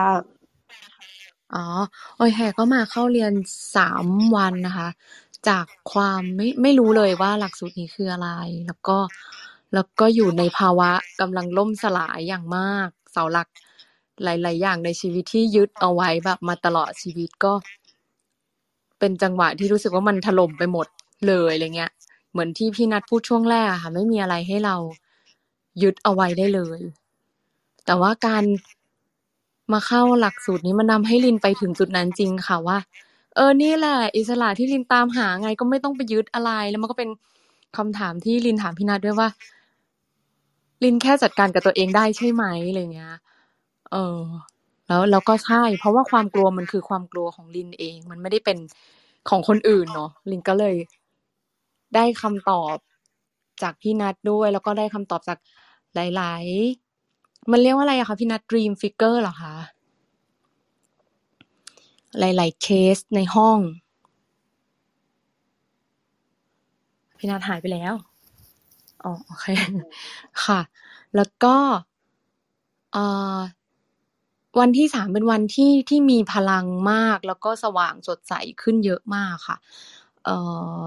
E: อ๋อโอเคก็มาเข้าเรียนสามวันนะคะ จากความไม่ไม่รู้เลยว่าหลักสูตรนี้คืออะไร แล้วก็แล้วก็อยู่ในภาวะกำลังล่มสลายอย่างมาก เสาหลักหลาย ๆ อย่างในชีวิตที่ยึดเอาไว้แบบมาตลอดชีวิตก็ เป็นจังหวะที่รู้สึกว่ามันถล่มไปหมดเลยอะไรเงี้ย เหมือนที่พี่นัทพูดช่วงแรกอะค่ะ ไม่มีอะไรให้เรายึดเอาไว้ได้เลย แต่ว่าการมาเข้าหลักสูตรนี้มันทำให้ลินไปถึงจุดนั้นจริงค่ะว่า เออนี่แหละ อิสระที่ลินตามหาไงก็ไม่ต้องไปยึดอะไรแล้วมันก็เป็นคำถามที่ลินถามพี่นัทด้วยว่า ลินแค่จัดการกับตัวเองได้ใช่ไหมอะไรเงี้ย เออ แล้วแล้วก็ใช่ เพราะว่าความกลัวมันคือความกลัวของลินเอง มันไม่ได้เป็นของคนอื่นเนาะลินก็เลย ได้คำตอบจากพี่นัทด้วย แล้วก็ได้คำตอบจากหลาย ๆ มันเรียกว่าอะไรอะคะพี่นัท dream figure เหรอคะ หลาย ๆ เคสในห้อง พี่นัทหายไปแล้ว อ๋อโอเค ค่ะ แล้วก็เอ่อวันที่สามเป็นวันที่ที่มีพลังมาก แล้วก็สว่างสดใสขึ้นเยอะมากค่ะเอ่อ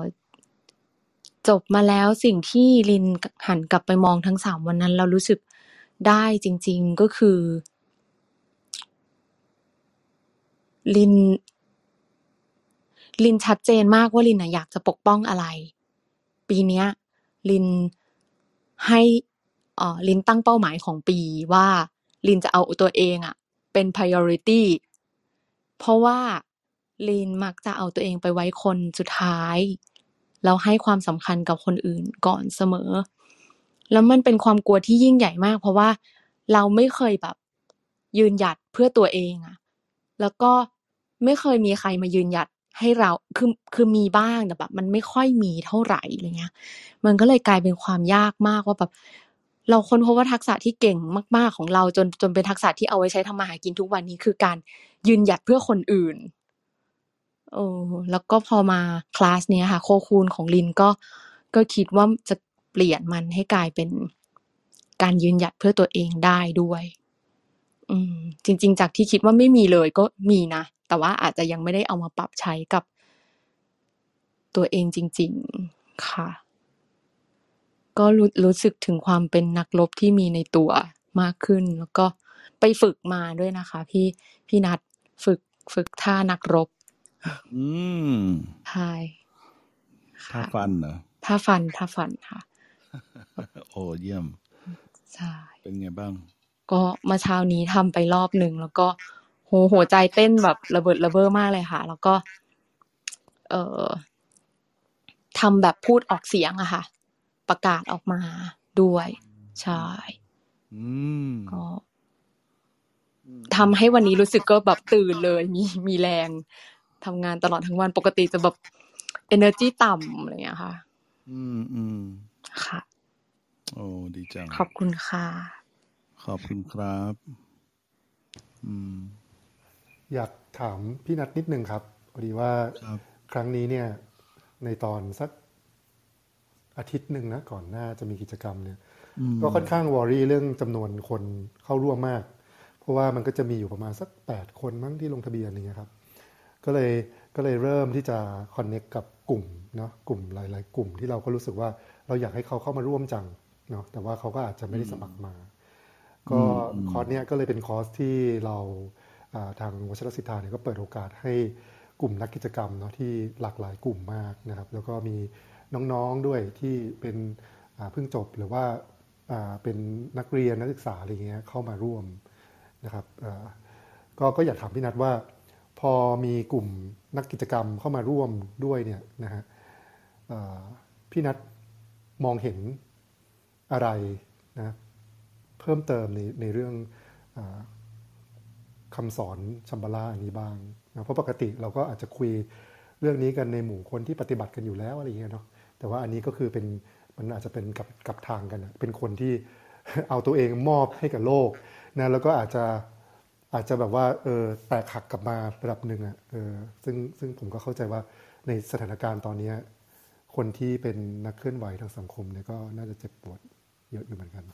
E: จบมาแล้วสิ่งที่ลินหันกลับไปมองทั้งสามวันนั้น เรารู้สึกได้จริง ๆก็คือ ลิน ลินชัดเจนมากว่าลินน่ะอยากจะปกป้องอะไร ปีเนี้ยลิน ให้ลินตั้งเป้าหมายของปีว่าลินจะเอาตัวเองอะเป็น priority เพราะว่าลินมักจะเอาตัวเองไปไว้คนสุดท้าย แล้วให้ความสำคัญกับคนอื่นก่อนเสมอ แล้วมันเป็นความกลัวที่ยิ่งใหญ่มาก เพราะว่าเราไม่เคยแบบยืนหยัดเพื่อตัวเองอะแล้วก็ไม่เคยมีใครมายืนหยัด ให้เราคือคือมีบ้างแต่แบบ มันไม่ค่อยมีเท่าไหร่อะไรเงี้ย มันก็เลยกลายเป็นความยากมากว่าแบบ เราค้นพบว่าทักษะที่เก่งมาก ๆของเราจนจนเป็นทักษะที่เอาไว้ใช้ทำมาหากินทุกวันนี้คือการยืนหยัดเพื่อคนอื่นเออแล้วก็พอมาคลาสเนี้ยค่ะ โคคูณของลินก็ก็คิดว่าจะเปลี่ยนมันให้กลายเป็นการยืนหยัดเพื่อตัวเองได้ด้วย อืมจริง ๆ จากที่คิดว่าไม่มีเลยก็มีนะ แต่ว่าอาจจะยังไม่ได้เอามาปรับใช้กับ ตัวเองจริง ๆ ค่ะ ก็รู้รู้สึกถึงความเป็นนักรบที่มีในตัวมากขึ้น แล้วก็ไปฝึกมาด้วยนะคะ พี่พี่นัดฝึกฝึกท่านักรบ
B: อืม
E: ใช่
B: ท่า
E: ค่ะ
B: ฟันเหรอ
E: ท่าฟันท่าฟันค่ะ
B: โอ้เยี่ยม
E: ใช่
B: เป็นไงบ้าง
E: ก็เมื่อเช้านี้ทำไปรอบหนึ่งแล้วก็โหหัวใจเต้นแบบระเบิดระเบ้อมากเลยค่ะ แล้วก็ เอ่อทำแบบพูดออกเสียงอะค่ะ ประกาศออกมาด้วยใช่
B: อืม
E: ก็ทำให้วันนี้รู้สึกก็แบบตื่นเลย มีมีแรงทำงานตลอดทั้งวันปกติจะแบบ energy ต่ำอะไรอย่างเงี้ยค่ะ
B: อืมอืม
E: ค่ะ
B: โอ้ดีจัง
E: ขอบคุณค่ะ
B: ขอบคุณครับ อืม
C: อยากถามพี่นัทนิดนึงครับพอดีว่า
B: ครับ
C: ครั้งนี้เนี่ย ในตอนสักอาทิตย์หนึ่งนะก่อนหน้าจะมีกิจกรรมเนี่ย
B: อืม
C: ก็ค่อนข้าง worry เรื่องจำนวนคนเข้าร่วมมาก เพราะว่ามันก็จะมีอยู่ประมาณสักแปดคนมั้งที่ลงทะเบียนอย่างเงี้ยครับ ก็เลยก็เลยเริ่มที่จะ connect กับกลุ่มเนาะกลุ่มหลาย ๆ กลุ่มที่เราก็รู้สึกว่าเราอยากให้เขาเข้ามาร่วมจังเนาะแต่ว่าเขาก็อาจจะไม่ได้สมัครมา ก็คอร์สเนี้ยก็เลยเป็นคอร์สที่เราอ่าทางวัชรสิทธาเนี่ยก็เปิดโอกาสให้กลุ่มนักกิจกรรมเนาะที่หลากหลายกลุ่มมากนะครับ แล้วก็มีน้องๆด้วยที่เป็นอ่าเพิ่งจบหรือว่าอ่าเป็นนักเรียนนักศึกษาอะไรเงี้ยเข้ามาร่วมนะครับอ่าก็ก็อยากถามพี่นัทว่า พอมีกลุ่มนักกิจกรรมเข้ามาร่วมด้วยเนี่ยนะฮะอ่าพี่นัทมองเห็นอะไรนะ เพิ่มเติมในในเรื่องอคำสอนชัมบาลาอันนี้บ้างนะเพราะปกติเราก็อาจจะคุยเรื่องนี้กันในหมู่คนที่ปฏิบัติกันอยู่แล้วอะไรอย่างเงี้ยเนาะแต่ว่าอันนี้ก็คือเป็นมันอาจจะเป็นกับกับทางกันนะเป็นคนที่เอาตัวเองมอบให้กับโลกนะแล้วก็อาจจะอาจจะแบบว่าเออแตกหักกลับมาระดับหนึ่งอะ่ะเออซึ่งซึ่งผมก็เข้าใจว่าในสถานการณ์ตอนนี้คนที่เป็นนักเคลื่อนไหวทางสังคมเนี่ยก็น่าจะเจ็บปวดเยอะอยู่เหมือนกัน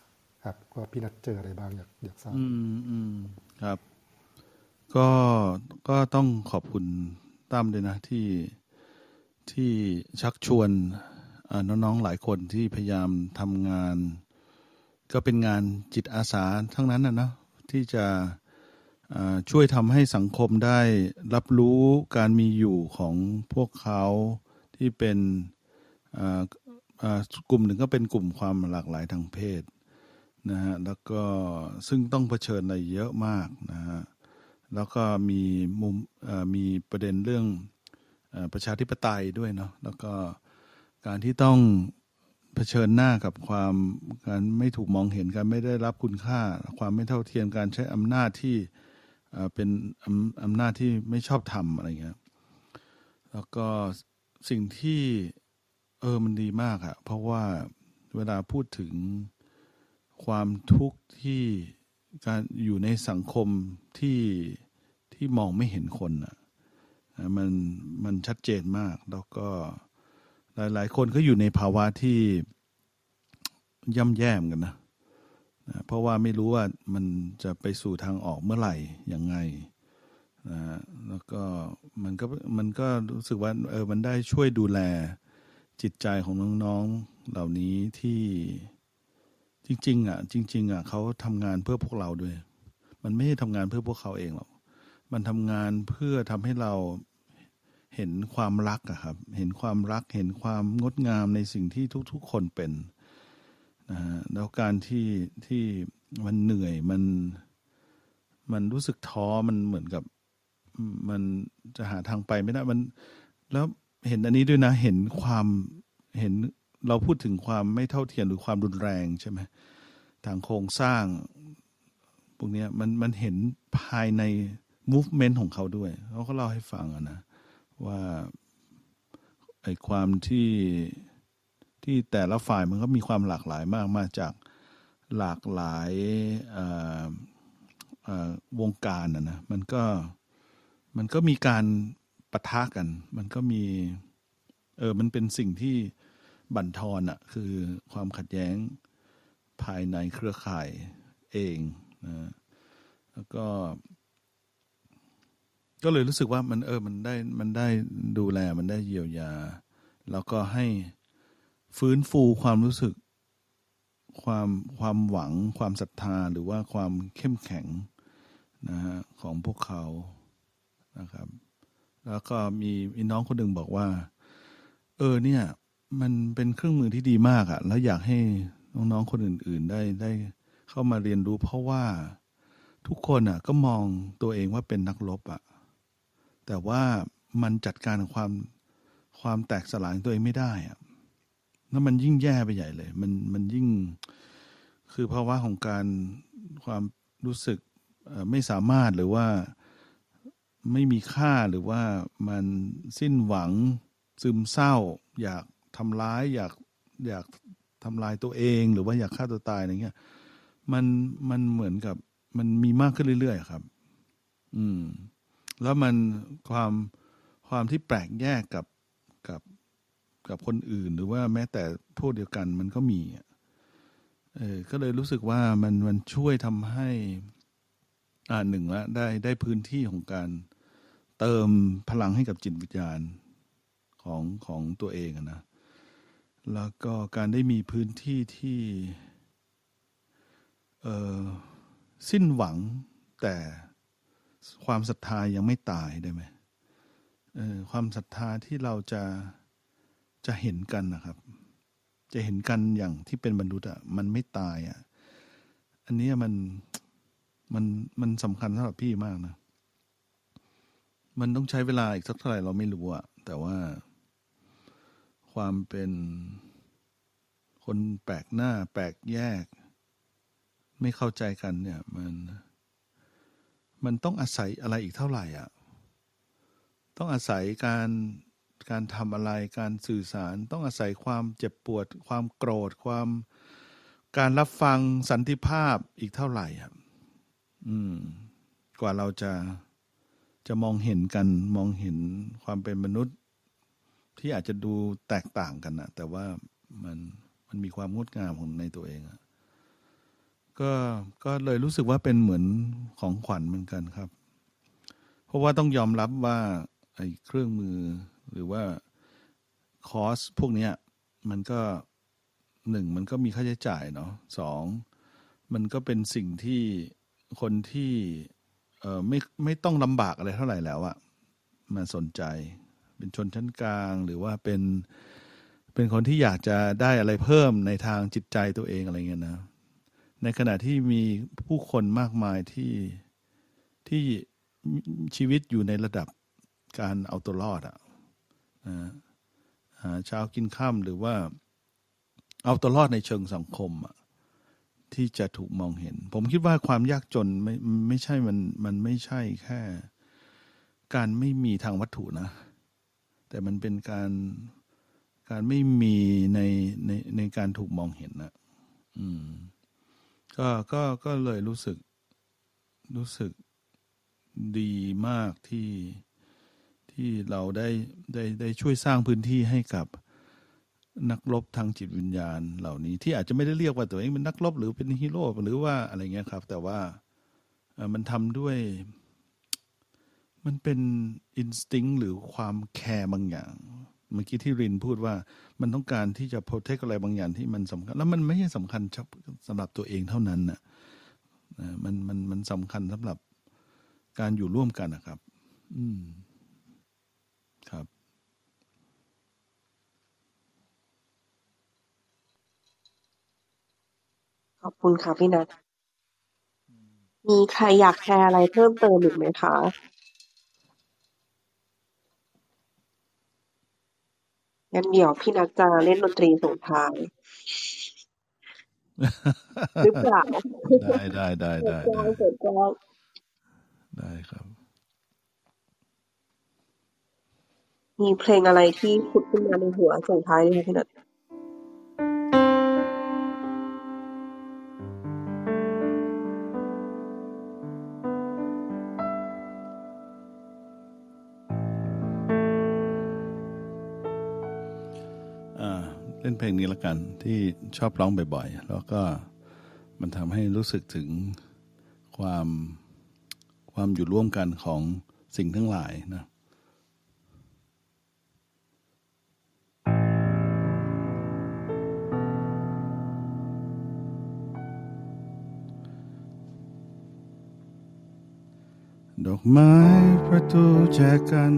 C: ครับก็พี่นัทเจออะไรบ้างอยากอยากทราบ
B: อืมอืมครับ ก็ก็ต้องขอบคุณตั้มด้วยนะที่ที่ชักชวนน้องๆหลายคนที่พยายามทำงาน ก็เป็นงานจิตอาสาทั้งนั้นนะเนาะที่จะช่วยทำให้สังคมได้รับรู้การมีอยู่ของพวกเขาที่เป็นกลุ่มหนึ่งก็เป็นกลุ่มความหลากหลายทางเพศ นะฮะแล้วก็ซึ่งต้องเผชิญอะไรเยอะมากนะฮะแล้วก็มีมุมมีประเด็นเรื่องประชาธิปไตยด้วยเนาะแล้วก็การที่ต้องเผชิญหน้ากับความการไม่ถูกมองเห็นการไม่ได้รับคุณค่า ความไม่เท่าเทียมการใช้อำนาจที่เป็นอำนาจที่ไม่ชอบทำอะไรเงี้ยแล้วก็สิ่งที่เออมันดีมากอะเพราะว่าเวลาพูดถึง ความทุกข์ที่การอยู่ในสังคมที่ที่มองไม่เห็นคนอะมันมันชัดเจนมาก แล้วก็หลายๆคนก็อยู่ในภาวะที่ย่ำแย่มกันนะนะเพราะว่าไม่รู้ว่ามันจะไปสู่ทางออกเมื่อไหร่ยังไงนะแล้วก็มันก็มันก็รู้สึกว่าเออมันได้ช่วยดูแลจิตใจของน้องๆเหล่านี้ที่ จริง ๆ อะ จริง ๆ อะเขาทำงานเพื่อพวกเราด้วย มันไม่ได้ทำงานเพื่อพวกเขาเองหรอกมันทำงานเพื่อทำให้เราเห็นความรักอะครับ เห็นความรัก เห็นความงดงามในสิ่งที่ทุก ๆ คนเป็นนะฮะแล้วการที่ที่มันเหนื่อยมันมันรู้สึกท้อมันเหมือนกับมันจะหาทางไปไม่ได้มัน แล้วเห็นอันนี้ด้วยนะ เห็นความเห็น เราพูดถึงความไม่เท่าเทียมหรือความรุนแรงใช่ไหมทางโครงสร้างพวกนี้มันมันเห็นภายใน movement ของเขาด้วย เขาก็เล่าให้ฟังนะว่าไอ้ความที่ที่แต่ละฝ่ายมันก็มีความหลากหลายมากมาจากหลากหลายวงการนะนะมันก็มันก็มีการปะทะกัน มันก็มีเออมันเป็นสิ่งที่ บั่นทอนอะ่ะคือความขัดแย้งภายในเครือข่ายเองนะแล้วก็ ก็เลยรู้สึกว่ามันเออมันได้มันได้ดูแลมันได้เยียวยา แล้วก็ให้ฟื้นฟูความรู้สึกความความหวังความศรัทธาหรือว่าความเข้มแข็งนะฮะของพวกเขานะครับ แล้วก็มีมีน้องคนหนึ่งบอกว่า เออเนี่ย มันเป็นเครื่องมือที่ดีมากอะแล้วอยากให้น้องๆคนอื่น ๆ ได้ได้เข้ามาเรียนรู้ เพราะว่าทุกคนอะก็มองตัวเองว่าเป็นนักรบอะแต่ว่ามันจัดการความความแตกสลายตัวเองไม่ได้อะแล้วมันยิ่งแย่ไปใหญ่เลย มันมันยิ่งคือภาวะของการความรู้สึกไม่สามารถหรือว่าไม่มีค่าหรือว่ามันสิ้นหวังซึมเศร้า อยาก ทำร้ายอยากอยากทำลายตัวเองหรือว่าอยากฆ่าตัวตายอะไรเงี้ยมันมันเหมือนกับมันมีมากขึ้นเรื่อยๆครับ อืม แล้วมันความความที่แปลกแยกกับกับกับคนอื่น หรือว่าแม้แต่พวกเดียวกันมันก็มีเออก็เลยรู้สึกว่ามันมันช่วยทำให้อ่าหนึ่งละได้ได้พื้นที่ของการเติมพลังให้กับจิตวิญญาณของของตัวเองนะ แล้วก็การได้มีพื้นที่ที่สิ้นหวังแต่ความศรัทธายังไม่ตายได้ไหมความศรัทธาที่เราจะจะเห็นกันนะครับ จะเห็นกันอย่างที่เป็นบรรลุอะมันไม่ตายอะอันนี้มันมันมันสำคัญสำหรับพี่มากนะ มันต้องใช้เวลาอีกสักเท่าไหร่เราไม่รู้อะแต่ว่า ความเป็นคนแปลกหน้า แปลกแยก ไม่เข้าใจกันเนี่ยมันมันต้องอาศัยอะไรอีกเท่าไหร่อะ ต้องอาศัยการการทำอะไรการสื่อสาร ต้องอาศัยความเจ็บปวด ความโกรธความการรับฟังสันติภาพอีกเท่าไหร่อะอืม กว่าเราจะจะมองเห็นกันมองเห็นความเป็นมนุษย์ ที่อาจจะดูแตกต่างกันนะแต่ว่ามันมันมีความงดงามของในตัวเองอะก็ก็เลยรู้สึกว่าเป็นเหมือนของขวัญเหมือนกันครับ เพราะว่าต้องยอมรับว่าไอ้เครื่องมือหรือว่าคอสพวกนี้มันก็หนึ่งมันก็มีค่าใช้จ่ายเนาะสองมันก็เป็นสิ่งที่คนที่เออไม่ไม่ต้องลำบากอะไรเท่าไหร่แล้วอะมาสนใจ เป็นชนชั้นกลาง หรือว่าเป็นเป็นคนที่อยากจะได้อะไรเพิ่มในทางจิตใจตัวเองอะไรเงี้ยนะ ในขณะที่มีผู้คนมากมายที่ที่ชีวิตอยู่ในระดับการเอาตัวรอดอะหาเช้ากินข้ามหรือว่า เอาตัวรอดในเชิงสังคมอะที่จะถูกมองเห็น ผมคิดว่าความยากจนไม่ไม่ใช่มันมันไม่ใช่แค่ การไม่มีทางวัตถุนะ แต่มันเป็นการการไม่มีในในในการถูกมองเห็นนะอืม ก็ก็ก็เลยรู้สึกรู้สึกดีมากที่ที่เราได้ได้ได้ช่วยสร้างพื้นที่ให้กับนักรบทางจิตวิญญาณเหล่านี้ ที่อาจจะไม่ได้เรียกว่าตัวเองเป็นนักรบหรือเป็นฮีโร่หรือว่าอะไรเงี้ยครับ แต่ว่ามันทำด้วย มันเป็น instinct หรือความแคร์บางอย่าง เมื่อกี้ที่รินพูดว่ามันต้องการที่จะ protect อะไรบางอย่างที่มันสำคัญ แล้วมันไม่ใช่สำคัญสำหรับตัวเองเท่านั้นนะมันมันมันสำคัญสำหรับการอยู่ร่วมกันนะครับ อืม ครับ
A: ขอบคุณค่ะพี่นัทมีใครอยากแชร์อะไรเพิ่มเติมอีกไหมคะ งั้นเดี๋ยวพี่นัทจะเล่นดนตรีส่งท้ายหรือเปล่า
B: ได้ได้ได้ได้
A: เปิดกล้องเปิดกล้อง
B: ได้ครับ
A: มีเพลงอะไรที่ขุดขึ้นมาในหัวส่งท้ายไหมพี่นัท
B: เพลงนี้ละกัน ที่ชอบร้องบ่อยๆ แล้วก็มันทำให้รู้สึกถึงความความอยู่ร่วมกันของสิ่งทั้งหลายนะดอกไม้ประตูแจกัน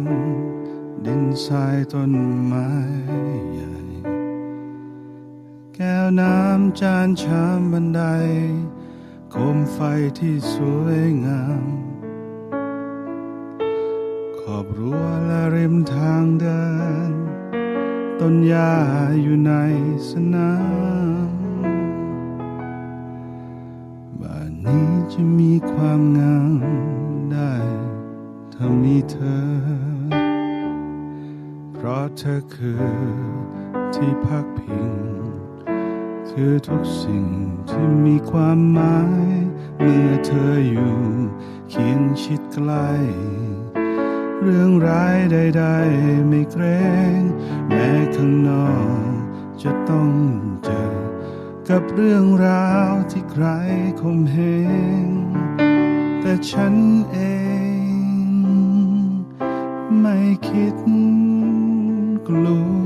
B: ดินทรายต้นไม้ใหญ่ แก้วน้ำจานชามบันไดโคมไฟที่สวยงาม ขอบรั้วและริมทางเดิน ต้นหญ้าอยู่ในสนามบ้านนี้จะมีความงามได้ถ้ามีเธอ เพราะเธอคือที่พักพิง คือทุกสิ่งที่มีความหมาย เมื่อเธออยู่เคียงชิดใกล้เรื่องร้ายใดๆไม่เกรง แม้ข้างนอกจะต้องเจอ กับเรื่องราวที่ใครคมเหงแต่ฉันเอง ไม่คิดกลัว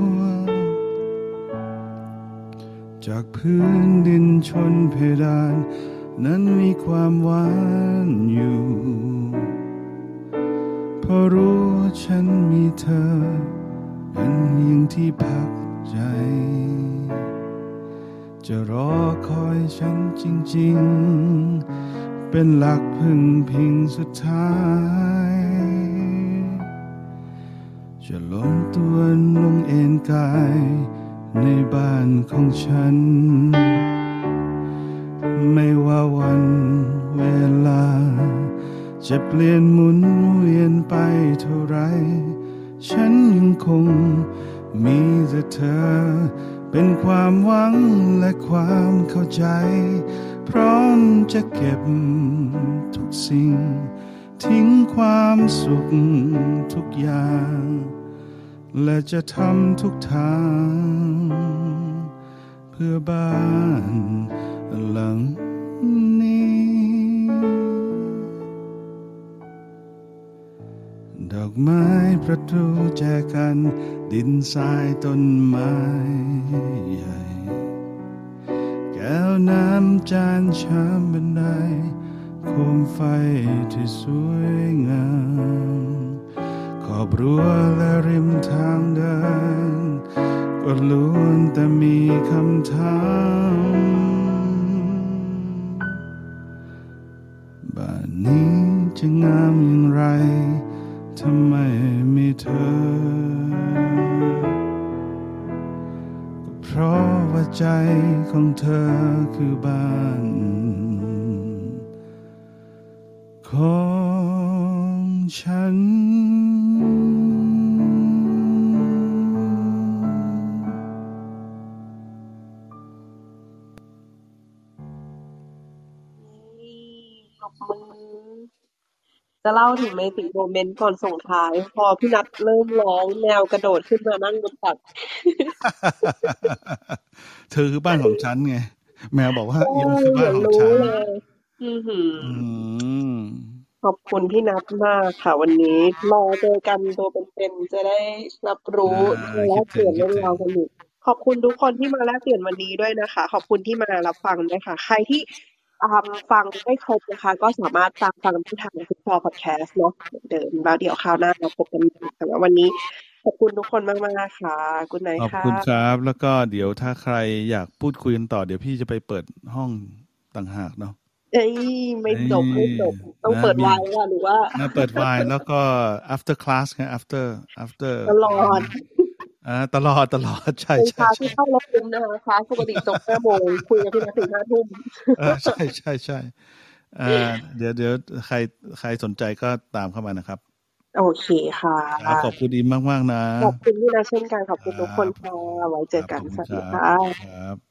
B: จากพื้นดินชนเพดาน นั้นมีความหวานอยู่เพราะรู้ฉันมีเธอเป็นเพียงที่พักใจ จะรอคอยฉันจริง ๆ เป็นหลักพึ่งพิงสุดท้าย จะล้มตัวลงเอ็นกาย ในบ้านของฉัน ไม่ว่าวันเวลา จะเปลี่ยนหมุนเวียนไปเท่าไร ฉันยังคงมีแต่เธอ เป็นความหวังและความเข้าใจ พร้อมจะเก็บทุกสิ่ง ทิ้งความสุขทุกอย่าง และจะทำทุกทาง เพื่อบ้านหลังนี้ ดอกไม้ประตูแจกัน ดินทรายต้นไม้ใหญ่ แก้วน้ำจานชามบันไดโคมไฟที่สวยงาม ขอบรั้วและริมทางเดินก็ล้วนแต่มีคำถามบ้านนี้จะงามอย่างไรทำไมมีเธอก็เพราะว่าใจของเธอคือบ้านของฉัน
A: จะเล่าถึงเมจิกโมเมนต์ก่อนส่งท้าย พอพี่นัทเริ่มร้องแนวกระโดดขึ้นมานั่งบนตัก
B: เธอคือบ้านของฉันไง แมวบอกว่า
A: โอ้
B: ยัง
A: ย
B: คือ
A: เห
B: บ้า
A: มื
B: น
A: อน
B: ของ
A: รู้
B: ฉัน
A: เลยอือหือ
B: อืม
A: ขอบคุณพี่นัทมากค่ะวันนี้รอเจอกันตัวเป็นๆจะได้รับรู้
B: อ่า
A: แล
B: คิ
A: ก
B: ด
A: เป
B: ถึ
A: ลี่
B: ง
A: ยน
B: คิ
A: เรื่
B: ด
A: อง
B: ถึง
A: ราวกันอีกขอบคุณทุกคนที่มาแลกเปลี่ยนวันนี้ด้วยนะคะ ขอบคุณที่มารับฟังด้วยค่ะ ใครที่ ตามฟังไม่ครบนะคะ ก็สามารถตามฟังที่ทางฟุตบอลพอดแคสต์เนาะเหมือนเดิมแล้วเดี๋ยวคราวหน้าเราพบกันใหม่สำหรับวันนี้ขอบคุณทุกคนมากๆค่ะกุณไน
B: ขอบ
A: ค่ะ
B: คุณครับ แล้วก็เดี๋ยวถ้าใครอยากพูดคุยกันต่อ เดี๋ยวพี่จะไปเปิดห้องต่างหากเนาะ
A: เอ้ยไม่จบไม่จบต้อง
B: นะ
A: เปิด
B: มี
A: ไวน์ว่ะหรือว่า
B: นะเปิดไวน์แล้วก็ after class ไง after after
A: ตลอด
B: อ่าตลอดตลอดใช่
A: เป็น
B: ใช่
A: คลาส
B: ใช่
A: ที่เข้ารับคุ้มนะคะคลาสปกติจบห้าโมงคุยกับพี่นัทถึงห้าทุ่ม
B: เออใช่ใช่ใช่อ่าเดี๋ยวเดี๋ยวใครใครสนใจก็ตามเข้ามานะครับ
A: โอเคค่ะ
B: ครับขอบคุณอิมมากๆนะ
A: ขอบคุณพี่นัทเช่นกันขอบคุณทุกคน
B: ครับ
A: ค่ะไว้เจอกัน
B: ครับ
A: สวัสดี
B: ขอบคุณ
A: ค่ะ
B: ครับ